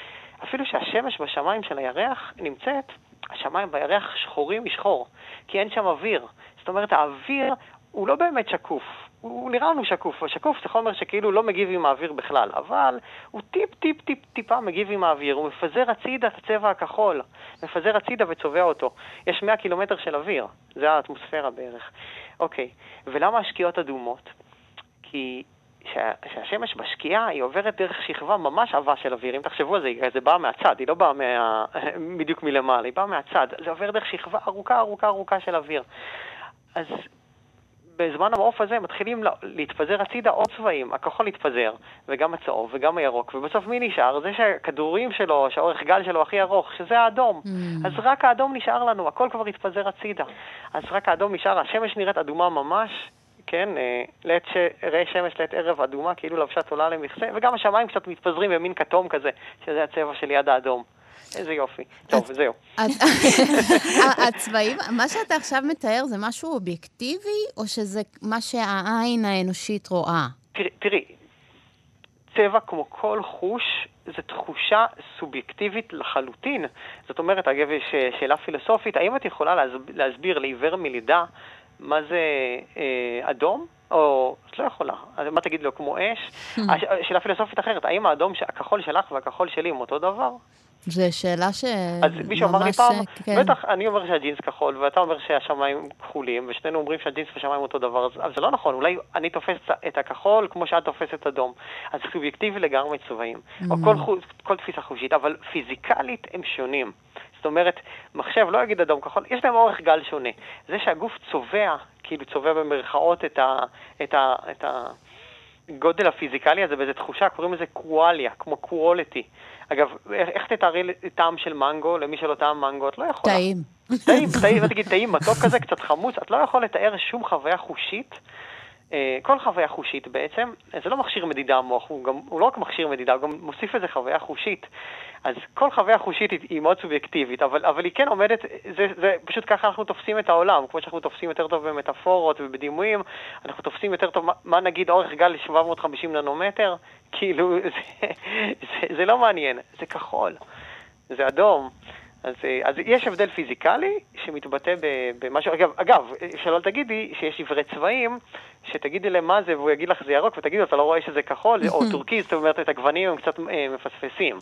אפילו שהשמש בשמיים של הירח נמצאת, השמיים בירח שחורים משחור, כי אין שם אוויר. זאת אומרת, האוויר הוא לא באמת שקוף. הוא נראה לנו שקוף, השקוף זה חומר שכאילו לא מגיב עם האוויר בכלל, אבל הוא טיפ טיפ טיפ טיפה מגיב עם האוויר, הוא מפזר הצידה את הצבע הכחול, מפזר הצידה וצובע אותו. יש 100 קילומטר של אוויר, זה האטמוספירה בערך. אוקיי, ולמה השקיעות אדומות? כי שה- שהשמש בשקיעה היא עוברת דרך שכבה ממש עבה של אוויר, אם תחשבו על זה, זה באה מהצד, היא לא באה מה... בדיוק מלמעלה, היא באה מהצד, זה עובר דרך שכבה ארוכה ארוכה ארוכה של אוויר. אז בזמן המעוף הזה מתחילים לה- להתפזר הצידה עוד צבעים. הכחול התפזר, וגם הצהוב, וגם הירוק, ובסוף מי נשאר? זה שהכדורים שלו, שהאורך גל שלו הכי ארוך, שזה האדום. Mm. אז רק האדום נשאר לנו, הכל כבר התפזר הצידה. אז רק האדום נשאר, השמש נראית אדומה ממש, כן, אה, לעת ש... ראה שמש לעת ערב אדומה, כאילו לבשה תולה למכסה, וגם השמיים קצת מתפזרים במין כתום כזה, שזה הצבע שליד האדום. איזה יופי. טוב, זהו. הצבעים, <laughs> מה שאתה עכשיו מתאר זה משהו אובייקטיבי, או שזה מה שהעין האנושית רואה? תראי, צבע כמו כל חוש זה תחושה סובייקטיבית לחלוטין. זאת אומרת, אגב, יש אה, שאלה פילוסופית, האם את יכולה להסב- להסביר לעיוור מלידה מה זה אה, אדום? או את לא יכולה. מה תגיד לו, כמו אש? <laughs> שאלה פילוסופית אחרת, האם האדום, הכחול שלך והכחול שלי הם אותו דבר? זו שאלה ש... אז מישהו אמר לי פעם, אה, כן. בטח, אני אומר שהג'ינס כחול, ואתה אומר שהשמיים כחולים, ושנינו אומרים שהג'ינס והשמיים אותו דבר, אז, זה לא נכון, אולי אני תופס את הכחול כמו שאת תופסת אדום. אז סובייקטיבי לגמרי צבעים, או כל, כל תפיסה חושית, אבל פיזיקלית הם שונים. זאת אומרת, מחשב לא יגיד אדום כחול, יש להם אורך גל שונה. זה שהגוף צובע, כאילו צובע במרכאות את ה... את ה, את ה הגודל הפיזיקלי הזה באיזה תחושה, קוראים לזה קואליה, כמו קואליטי. אגב, איך, תתארי טעם של מנגו למי שלא טעם מנגו? את לא יכולה. טעים. טעים, טעים, תגיד טעים, מתוק כזה, קצת חמוץ, את לא יכול לתאר שום חוויה חושית. אה, כל חוויה חושית בעצם, זה לא מכשיר מדידה המוח, הוא, גם, הוא לא רק מכשיר מדידה, הוא גם מוסיף איזה חוויה חושית. אז כל חוויה חושית היא, מאוד סובייקטיבית, אבל, אבל היא כן עומדת, זה, זה פשוט ככה אנחנו תופסים את העולם, כמו שאנחנו תופסים יותר טוב במטאפורות ובדימויים, אנחנו תופסים יותר טוב, מה, מה נגיד אורך גל ל-750 ננומטר? כאילו, <laughs> זה, זה, זה לא מעניין, זה כחול, זה אדום. אז, אה, אז יש הבדל פיזיקלי שמתבטא במשהו, אגב, אגב, שלא תגידי שיש עיוורי צבעים, שתגידי להם מה זה והוא יגיד לך זה ירוק, ותגידי לו, אתה לא רואה שזה כחול, או <laughs> טורקיז, זאת אומרת, את הגוונים הם קצת אה, מפספסים.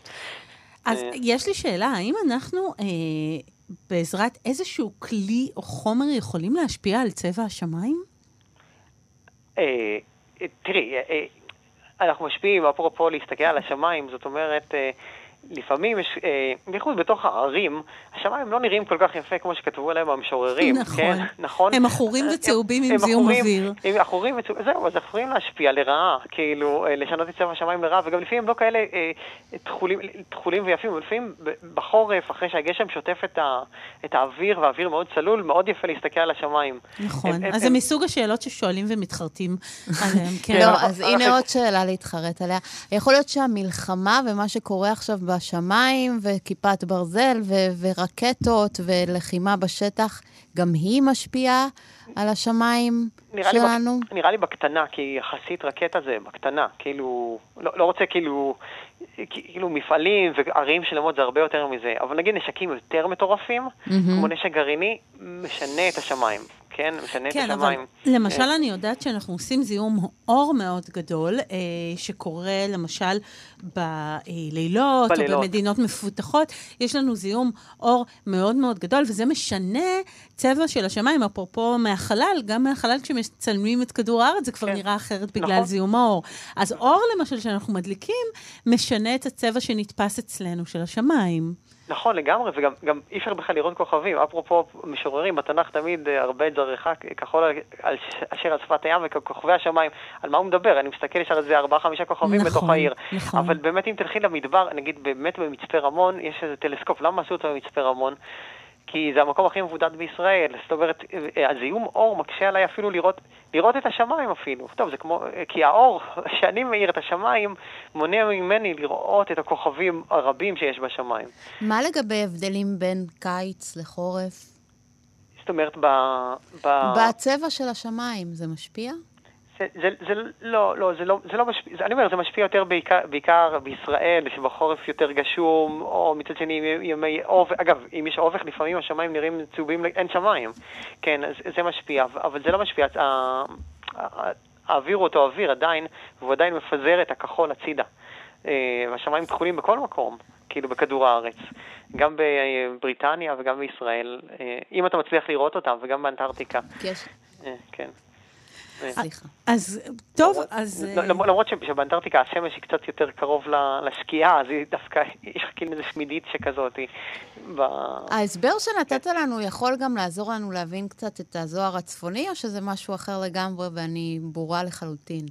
אז אה. יש לי שאלה, האם אנחנו אה, בעזרת איזשהו כלי או חומר יכולים להשפיע על צבע השמיים? אה, אה, תראי, אה, אה, אנחנו משפיעים, אפרופו להסתכל על השמיים, זאת אומרת, אה, לפעמים יש, אה, בייחוד בתוך הערים, השמיים לא נראים כל כך יפה כמו שכתבו עליהם המשוררים, נכון. כן? נכון. הם עכורים אה, וצהובים הם- עם הם זיהום אוויר. הם עכורים וצהובים, זהו, אז אנחנו יכולים להשפיע לרעה, כאילו, אה, לשנות את צבע השמיים לרעה, וגם לפעמים הם לא כאלה אה, תכולים, תכולים ויפים, אבל לפעמים בחורף, אחרי שהגשם שוטף את, ה, את האוויר, והאוויר מאוד צלול, מאוד יפה להסתכל על השמיים. נכון. הם- הם- אז זה הם- מסוג השאלות ששואלים ומתחרטים עליהם, <laughs> כן. לא, אז הנה עוד שאלה להתחרט עליה. יכול להיות שהמלחמה ומה שקורה עכשיו בשמיים, וכיפת ברזל, ו- ורקטות, ולחימה בשטח, גם היא משפיעה על השמיים נראה לי, שלנו? בק... נראה לי בקטנה, כי יחסית רקטה זה בקטנה, כאילו, לא, לא רוצה כאילו, כאילו מפעלים וערים שלמות זה הרבה יותר מזה, אבל נגיד נשקים יותר מטורפים, מהמם. כמו נשק גריני, משנה את השמיים, כן? משנה כן, את אבל השמיים. למשל אה, אני יודעת שאנחנו עושים זיהום אור מאוד גדול, אה, שקורה למשל בלילות, או בלילות. במדינות מפותחות. יש לנו זיהום אור מאוד מאוד גדול, וזה משנה צבע של השמיים. אפרופו מהחלל, גם מהחלל כשמצלמים את כדור הארץ, זה כבר כן. נראה אחרת בגלל נכון. זיהום האור. אז אור, למשל, שאנחנו מדליקים, משנה את הצבע שנתפס אצלנו של השמיים. נכון, לגמרי, וגם גם אי אפשר בכלל לראות כוכבים. אפרופו משוררים, בתנ"ך תמיד אה, הרבה זרחה כחול על, אשר על שפת הים וכוכבי השמיים. על מה הוא מדבר? אני מסתכל, יש על זה ארבעה, חמישה כוכבים נכון, בתוך העיר. נכון. אבל באמת, אם תלכי למדבר, נגיד באמת במצפה רמון, יש איזה טלסקופ. למה עשו אותו במצפה רמון? כי זה המקום הכי מבודד בישראל. זאת אומרת, אה, הזיהום אור מקשה עליי אפילו לראות, לראות את השמיים אפילו. טוב, זה כמו, אה, כי האור <laughs> שאני מאיר את השמיים מונע ממני לראות את הכוכבים הרבים שיש בשמיים. מה לגבי הבדלים בין קיץ לחורף? זאת אומרת, ב... ב... בצבע של השמיים זה משפיע? זה, זה, זה לא, לא, זה לא, זה לא משפיע, זה, אני אומר, זה משפיע יותר בעיקר, בעיקר בישראל, שבחורף יותר גשום, או מצד שני ימי אובך, אגב, אם יש אובך, לפעמים השמיים נראים צהובים, אין שמיים, כן, אז זה משפיע, אבל זה לא משפיע, ה- ה- האוויר הוא אותו אוויר עדיין, והוא עדיין מפזר את הכחול הצידה. אה, והשמיים כחולים בכל מקום, כאילו בכדור הארץ. גם בבריטניה וגם בישראל, אה, אם אתה מצליח לראות אותם, וגם באנטארקטיקה. יש... אה, כן. סליחה. אז טוב, אז... לא, למ- למרות ש- שבאנטארקטיקה השמש היא קצת יותר קרוב ל- לשקיעה, אז היא דווקא, יש לך כאילו איזה שמידית שכזאת. ההסבר שנתת לנו יכול גם לעזור לנו להבין קצת את הזוהר הצפוני, או שזה משהו אחר לגמרי ואני ברורה לחלוטין?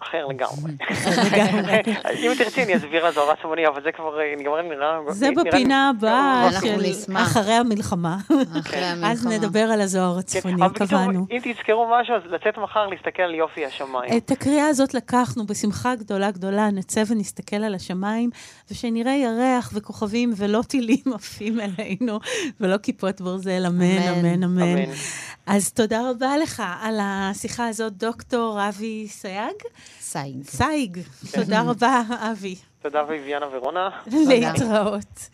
אחר לגמרי. <laughs> <laughs> אם תרצי, אני אסביר על זוהר הצפוני, אבל זה כבר אה, נגמר נראה... זה בפינה הבאה של. אחרי המלחמה. <laughs> אז. נדבר על הזוהר כן, הצפוני, קבענו. אם תזכרו משהו, אז לצאת מחר להסתכל על יופי השמיים. את הקריאה הזאת לקחנו בשמחה גדולה גדולה, נצא ונסתכל על השמיים, ושנראה ירח וכוכבים ולא טילים עפים אלינו, ולא כיפות ברזל. אמן, אמן. אמן. אז תודה רבה לך על השיחה הזאת, דוקטור אבי סייג. סייג. סייג, תודה רבה, אבי. תודה ביביאנה ורונה. להתראות.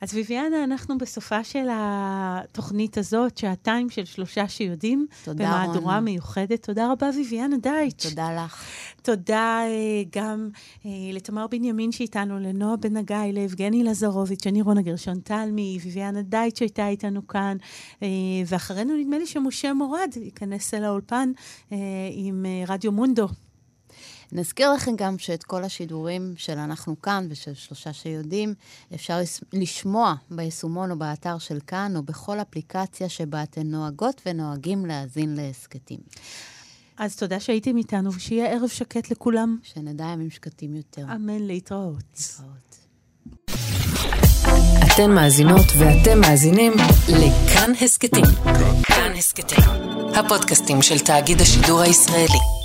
אז ביביאנה, אנחנו בסופה של התוכנית הזאת, שעתיים של שלושה שיודעים, תודה, במהדורה רונה. מיוחדת. תודה רבה, ביביאנה דייטש. תודה לך. תודה אה, גם אה, לתמר בנימין שאיתנו, לנועה בן הגיא, ליבגני לזרוביץ', אני רונה גרשון תלמי, ביביאנה דייט שהייתה איתנו כאן, אה, ואחרינו נדמה לי שמשה מורד ייכנס אל האולפן עם רדיו מונדו. נזכיר לכם גם שאת כל השידורים של אנחנו כאן ושל שלושה שיודעים, אפשר לשמוע ביישומון או באתר של כאן, או בכל אפליקציה שבה אתן נוהגות ונוהגים להאזין להסכתים. אז תודה שהייתם איתנו, ושיהיה ערב שקט לכולם. שנדע ימים שקטים יותר. אמן, להתראות. להתראות. אתן מאזינות ואתם מאזינים לכאן הסכתים. כאן הסכתים, הפודקאסטים של תאגיד השידור הישראלי.